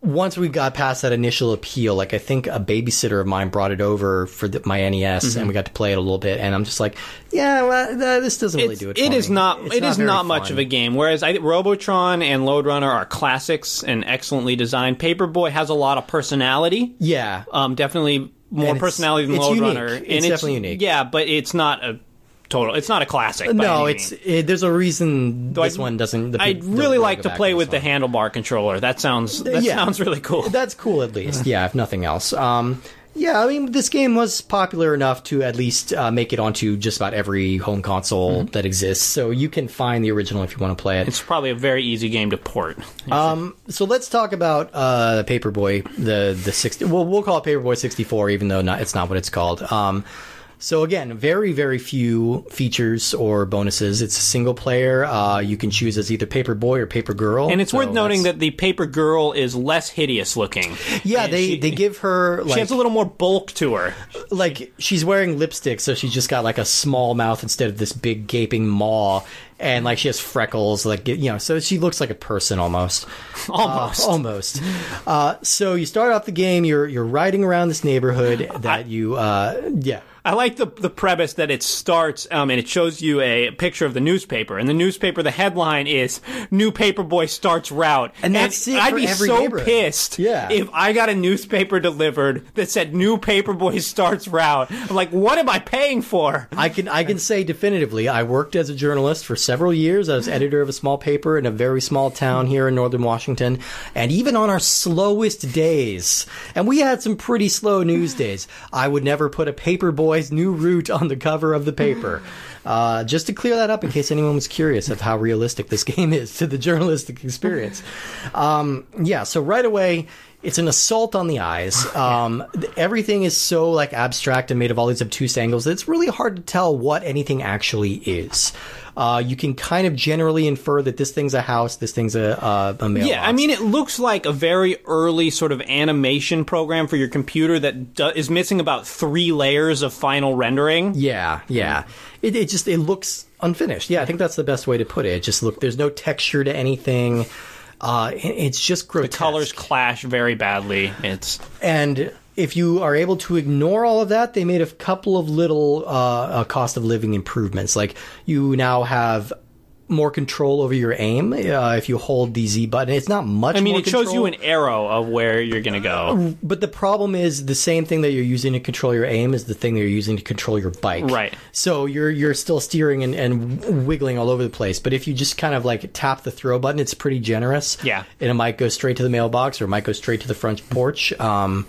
once we got past that initial appeal, like I think a babysitter of mine brought it over for the, my NES, Mm-hmm. and we got to play it a little bit, and I'm just like, yeah, well, th- this doesn't really It's- do it. it for is me. not. It's it is very not much fun. of a game. Whereas I think Robotron and Lode Runner are classics and excellently designed. Paperboy has a lot of personality. Yeah, Um, definitely more personality than it's Load unique. Runner. It's and definitely unique. Yeah, but it's not a total. It's not a classic. no, it's it, there's a reason Though this I'd- one doesn't. The, I'd really like to play with the handlebar controller. That sounds. That Yeah. sounds really cool. That's cool, at least. Yeah, if nothing else. Um, yeah, I mean, this game was popular enough to at least uh, make it onto just about every home console that exists. So you can find the original if you want to play it. It's probably a very easy game to port. Um, so let's talk about uh, Paperboy, the the sixty. Well, we'll call it Paperboy sixty four, even though not, it's not what it's called. Um, So again, very very few features or bonuses. It's a single player. Uh, you can choose as either paper boy or paper girl. And it's So worth noting that's- that the paper girl is less hideous looking. yeah, And they she- they give her She has a little more bulk to her. like she's wearing lipstick, so she's just got like a small mouth instead of this big gaping maw, and like she has freckles, like you know, so she looks like a person almost. Almost. Uh, almost. Uh, so you start off the game. You're you're riding around this neighborhood that you, uh, yeah. I like the the premise that it starts um, and it shows you a picture of the newspaper, and the newspaper the headline is "New Paperboy starts route," And that's it I'd be so pissed Yeah. if I got a newspaper delivered that said "New Paperboy starts route." I'm like, what am I paying for? I can I can say definitively. I worked as a journalist for several years. I was editor of a small paper in a very small town here in northern Washington, and even on our slowest days, and we had some pretty slow news days. I would never put a Paperboy's new route on the cover of the paper. Uh, just to clear that up, in case anyone was curious of how realistic this game is to the journalistic experience. Um, yeah, so right away, it's an assault on the eyes. Um, everything is so like abstract and made of all these obtuse angles that it's really hard to tell what anything actually is. Uh, you can kind of generally infer that this thing's a house, this thing's a, a, a mailbox. Yeah, I mean, it looks like a very early sort of animation program for your computer that do- is missing about three layers of final rendering. Yeah, yeah. It, it just it looks unfinished. Yeah, I think that's the best way to put it. It just look. There's no texture to anything. Uh, it's just grotesque. The colors clash very badly. It's And if you are able to ignore all of that, they made a couple of little uh, uh, cost of living improvements. Like you now have more control over your aim uh, if you hold the Z button. It's not much. I mean, more it shows you an arrow of where you're going to go. But the problem is the same thing that you're using to control your aim is the thing that you're using to control your bike. Right. So you're you're still steering and, and wiggling all over the place. But if you just kind of like tap the throw button, it's pretty generous. Yeah. And it might go straight to the mailbox or it might go straight to the front porch. Um,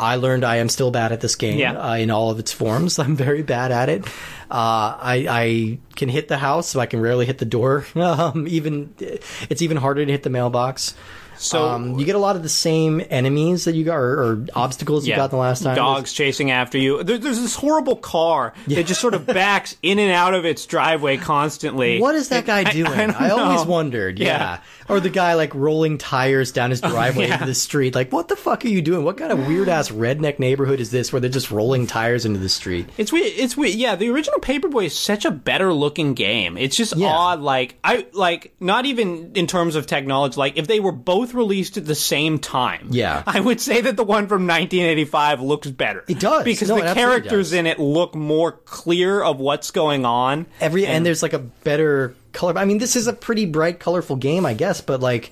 I learned I am still bad at this game Yeah. uh, in all of its forms. I'm very bad at it. Uh, I, I can hit the house, so I can rarely hit the door. Um, even it's even harder to hit the mailbox. So Um, you get a lot of the same enemies that you got, or, or obstacles you got the last time. Dogs chasing after you. There, there's this horrible car that just sort of backs in and out of its driveway constantly. What is that guy I- doing? I I, always wondered. Yeah. Yeah. Or the guy like rolling tires down his driveway yeah. into the street. Like, what the fuck are you doing? What kind of weird ass redneck neighborhood is this where they're just rolling tires into the street? It's weird. It's weird. Yeah, the original Paperboy is such a better looking game. It's just Yeah. odd. Like I like not even in terms of technology. Like if they were both released at the same time, Yeah. I would say that the one from 1985 looks better. It does. because No, the characters does. in it look more clear of what's going on. Every and, there's like a better color. I mean, this is a pretty bright, colorful game, I guess, but like,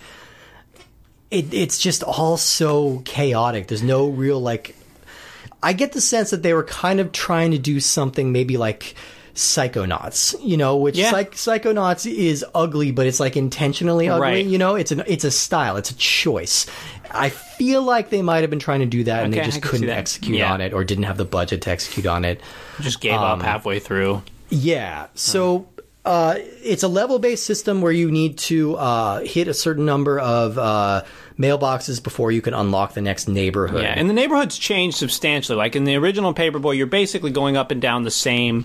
it it's just all so chaotic. There's no real like. I get the sense that they were kind of trying to do something maybe like Psychonauts, you know, which Yeah. Psych- Psychonauts is ugly, but it's like intentionally ugly. Right. You know, it's an it's a style, it's a choice. I feel like they might have been trying to do that, and Okay, they just couldn't execute Yeah. on it, or didn't have the budget to execute on it. Just gave Um, up halfway through. Yeah. So uh, it's a level based system where you need to uh, hit a certain number of uh, mailboxes before you can unlock the next neighborhood. Yeah, and the neighborhoods change substantially. Like in the original Paperboy, you're basically going up and down the same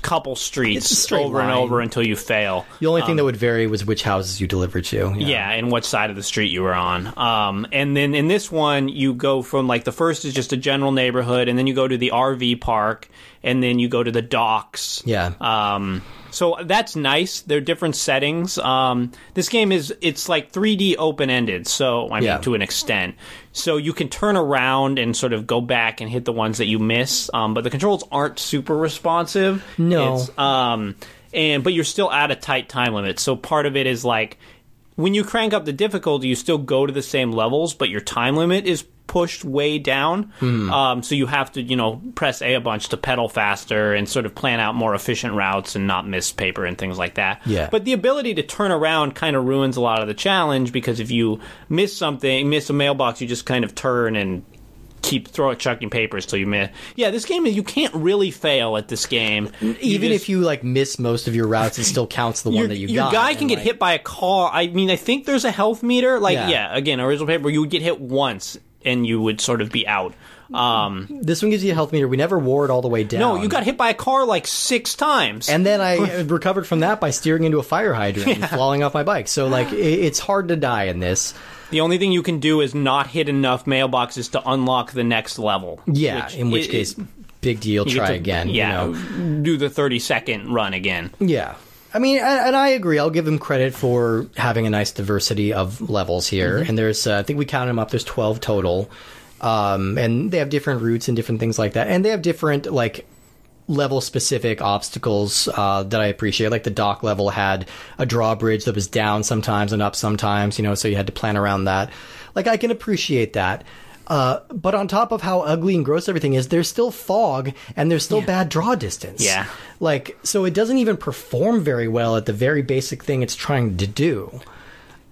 couple streets over and over until you fail. the only thing that would vary was which houses you delivered to. Yeah, and what side of the street you were on. Um, and then in this one, you go from like the first is just a general neighborhood, and then you go to the RV park, and then you go to the docks. Yeah. Um, so that's nice. They're different settings. Um, this game is it's like 3D open ended. So I mean Yeah. to an extent. So you can turn around and sort of go back and hit the ones that you miss. Um, but the controls aren't super responsive. No. It's, um, and but you're still at a tight time limit. So part of it is like when you crank up the difficulty, you still go to the same levels, but your time limit is pushed way down. Hmm. Um, so you have to, you know, press A a bunch to pedal faster and sort of plan out more efficient routes and not miss paper and things like that. Yeah. But the ability to turn around kind of ruins a lot of the challenge because if you miss something, miss a mailbox, you just kind of turn and keep throwing chucking papers till you miss. Yeah, this game you can't really fail at this game. Even just- if you like miss most of your routes, it still counts the one that you your got. guy can get like- hit by a car. I mean, I think there's a health meter. Like, Yeah. yeah, again, original paper, you would get hit once and you would sort of be out. Um, This one gives you a health meter. We never wore it all the way down. no, you got hit by a car like six times. And then I recovered from that by steering into a fire hydrant and falling off my bike. So like, it, it's hard to die in this. The only thing you can do is not hit enough mailboxes to unlock the next level. Yeah, in which i- case, big deal. Try to- again. Yeah, You know? do the thirty second run again. Yeah. I mean, and and I agree. I'll give them credit for having a nice diversity of levels here. Mm-hmm. And there's, uh, I think we counted them up. There's 12 total, um, and they have different routes and different things like that. And they have different like level specific obstacles uh, that I appreciate. Like the dock level had a drawbridge that was down sometimes and up sometimes. You know, so you had to plan around that. Like I can appreciate that. Uh, but on top of how ugly and gross everything is, there's still fog and there's still bad draw distance. Yeah. Like, so it doesn't even perform very well at the very basic thing it's trying to do.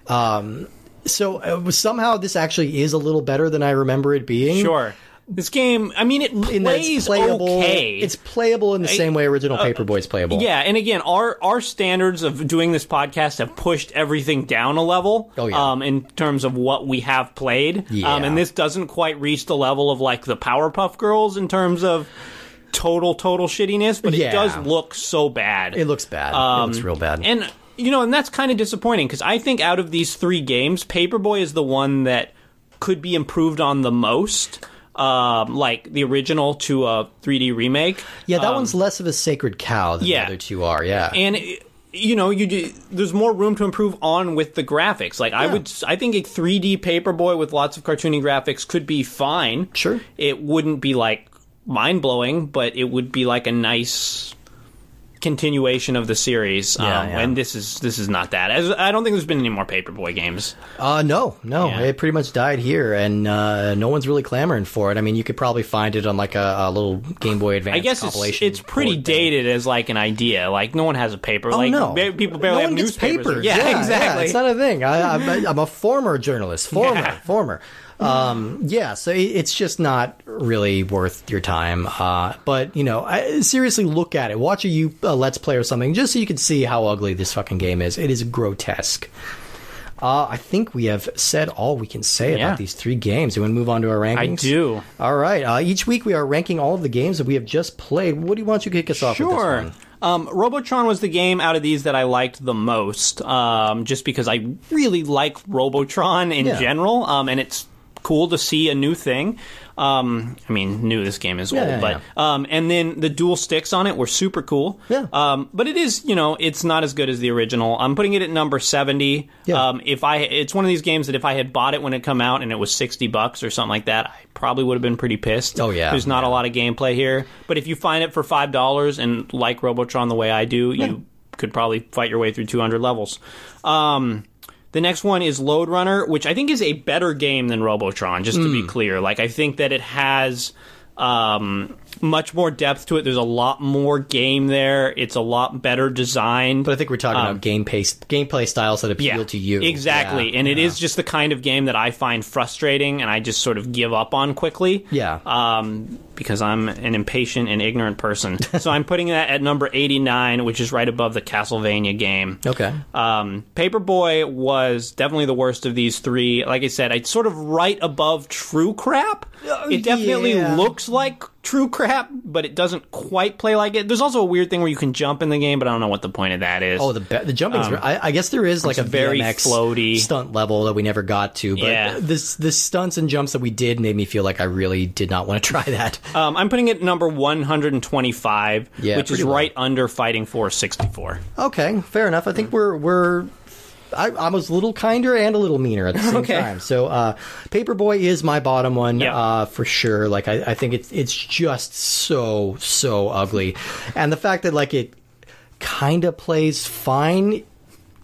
Um, so uh, somehow this actually is a little better than I remember it being. Sure, this game. I mean, it plays it's playable. okay. It's playable in the same way original Paperboy's playable. Yeah, and again, our our standards of doing this podcast have pushed everything down a level. Oh, yeah. Um, in terms of what we have played. Yeah. Um, and this doesn't quite reach the level of like the Powerpuff Girls in terms of total total shittiness, but Yeah. it does look so bad. It looks bad. it looks real bad. Um, And you know, and that's kind of disappointing because I think out of these three games, Paperboy is the one that could be improved on the most. Um, like the original to a 3D remake. yeah, that one's less of a sacred cow than um, yeah. the other two are. Yeah. and you know you do, there's more room to improve on with the graphics like i would i think a 3d paperboy with lots of cartoony graphics could be fine Sure. it wouldn't be like mind-blowing but it would be like a nice continuation of the series Yeah, um, yeah. and this is this is not that As, i don't think there's been any more paperboy games Uh, no, no, Yeah. it pretty much died here, and uh, no one's really clamoring for it. I mean, you could probably find it on like a, a little Game Boy Advance i guess it's, compilation. it's pretty board thing. dated as like an idea like no one has a paper Oh like no! ba- people barely no have one gets newspapers papers. yeah, exactly it's not a thing. I, I'm, a, I'm a former journalist. Former, Yeah. former. Um, yeah, so it, it's just not really worth your time. Uh, but you know, I, seriously, look at it. Watch a you uh, Let's Play or something, just so you can see how ugly this fucking game is. It is grotesque. Uh, I think we have said all we can say Yeah. about these three games. Do you want to move on to our rankings? i do All right. Uh, each week we are ranking all of the games that we have just played. What do you want you to kick us off with Sure. this one? Um, Robotron was the game out of these that I liked the most, um, just because I really like Robotron in Yeah. general, um, and it's cool to see a new thing. Um, I mean, new this game is Yeah, old, yeah, but um, and then the dual sticks on it were super cool. Yeah. Um, but it is, you know, it's not as good as the original. I'm putting it at number seventy. Yeah. Um, if I, it's one of these games that if I had bought it when it come out and it was sixty bucks or something like that, I probably would have been pretty pissed. Oh, yeah. There's not a lot of gameplay here, but if you find it for five dollars and like Robotron the way I do, you could probably fight your way through 200 levels. Um, the next one is Lode Runner, which I think is a better game than Robotron. Just Hmm. to be clear, like I think that it has um, much more depth to it. There's a lot more game there. It's a lot better designed. But I think we're talking about game pace, gameplay styles that appeal to you. Exactly. Yeah, and it yeah. is just the kind of game that I find frustrating and I just sort of give up on quickly. Yeah. Um, because I'm an impatient and ignorant person. so I'm putting that at number 89, which is right above the Castlevania game. Okay. Um, Paperboy was definitely the worst of these three. Like I said, it's sort of right above True Crap. It definitely yeah. looks like True Crap, but it doesn't quite play like it. There's also a weird thing where you can jump in the game, but I don't know what the point of that is. Oh, the be- the jumping's. I, I guess there is like a Um, very BMX floaty. stunt level that we never got to. But Yeah. this the stunts and jumps that we did made me feel like I really did not want to try that. Um, I'm putting it number 125, Yeah, which is right under Fighting Force 64. Okay, fair enough. I think we're we're. I, I was a little kinder and a little meaner at the same Okay. time. So, uh, Paperboy is my bottom one uh, for sure. Like, I, I think it's it's just so so ugly, and the fact that like it kind of plays fine.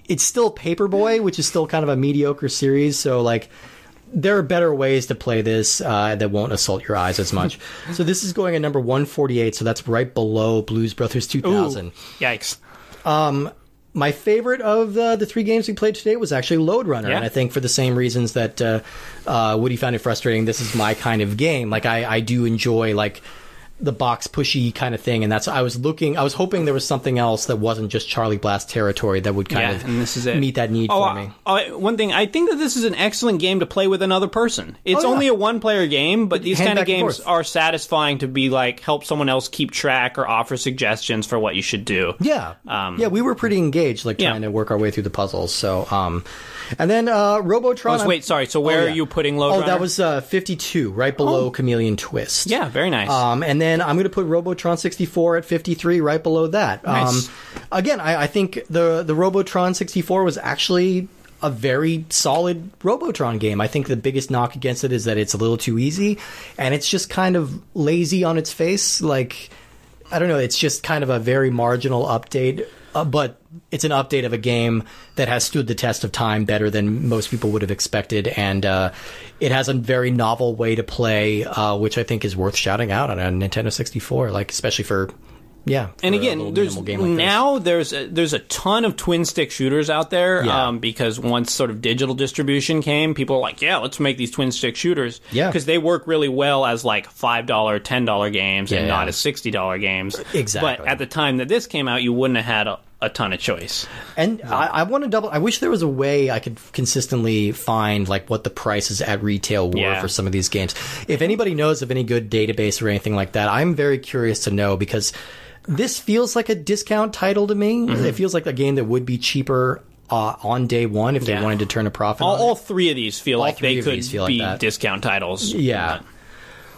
It's still Paperboy, which is still kind of a mediocre series. So, like, there are better ways to play this uh, that won't assault your eyes as much. so, this is going at number one forty eight. So that's right below Blues Brothers two thousand. Yikes. My favorite of the, the three games we played today was actually Lode Runner, Yeah. and I think for the same reasons that uh, uh, Woody found it frustrating, this is my kind of game. Like I, I do enjoy like the box pushy kind of thing, and that's I was looking. I was hoping there was something else that wasn't just Charlie Blast territory that would kind Yeah, of and this is it. meet that need Oh, for me. I- one thing, I think that this is an excellent game to play with another person. It's Oh, yeah. only a one-player game, but these Hand kind of games are satisfying to be like help someone else keep track or offer suggestions for what you should do. Yeah, yeah, we were pretty engaged, like Um, yeah. trying to work our way through the puzzles. So, um, and then uh, Robotron. Oh, wait, sorry. So where Oh, are you putting Load Oh, Runner? that was uh, 52, right below Chameleon Twist. yeah, very nice. Um, and then I'm going to put Robotron 64 at 53, right below that. Nice. Um, again, I, I think the the Robotron 64 was actually a very solid Robotron game. I think the biggest knock against it is that it's a little too easy, and it's just kind of lazy on its face. Like I don't know, it's just kind of a very marginal update. Uh, but it's an update of a game that has stood the test of time better than most people would have expected, and uh, it has a very novel way to play, uh, which I think is worth shouting out on a Nintendo 64. Like especially for yeah. and again, there's like now there's a, there's a ton of twin stick shooters out there. Yeah. Um, because once sort of digital distribution came, people are like, yeah, let's make these twin stick shooters. Yeah. because they work really well as like five dollar, ten dollar games, and Yeah. not as sixty dollar games. Exactly. But at the time that this came out, you wouldn't have had a, a ton of choice. And I, I want to double. I wish there was a way I could consistently find like what the prices at retail were Yeah. for some of these games. If anybody knows of any good database or anything like that, I'm very curious to know because this feels like a discount title to me. Mm-hmm. It feels like a game that would be cheaper uh, on day one if Yeah. they wanted to turn a profit. All, all three of these feel like they could these feel like be discount titles. Yeah.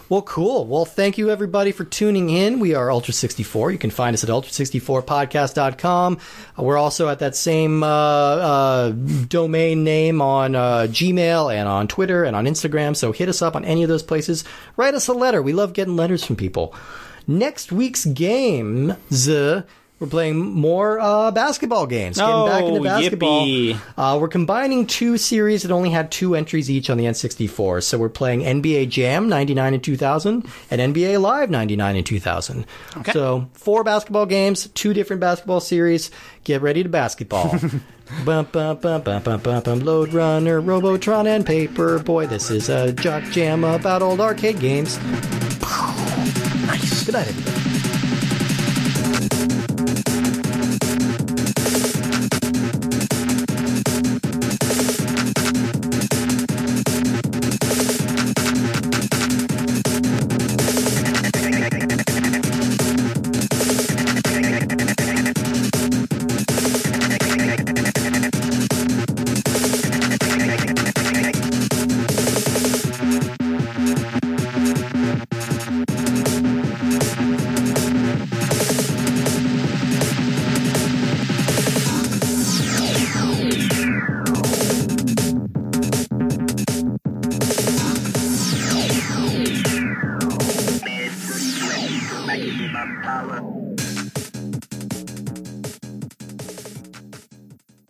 Well, cool. Well, thank you everybody for tuning in. We are Ultra64. You can find us at ultra64podcast.com. Uh, We're also at that same uh, uh, domain name on uh, Gmail and on Twitter and on Instagram. So hit us up on any of those places. Write us a letter. We love getting letters from people. Next week's games, we're playing more uh, basketball games. Getting back into Oh, basketball. Uh, we're combining two series that only had two entries each on the N64. So we're playing NBA Jam 99 and 2000 and NBA Live 99 and 2000. Okay. So four basketball games, two different basketball series. Get ready to basketball. bum, bum, bum, bum, bum, bum, bum, Lode Runner, Robotron, and Paper. Boy, this is a jock jam about old arcade games. Nice. Good night, everybody.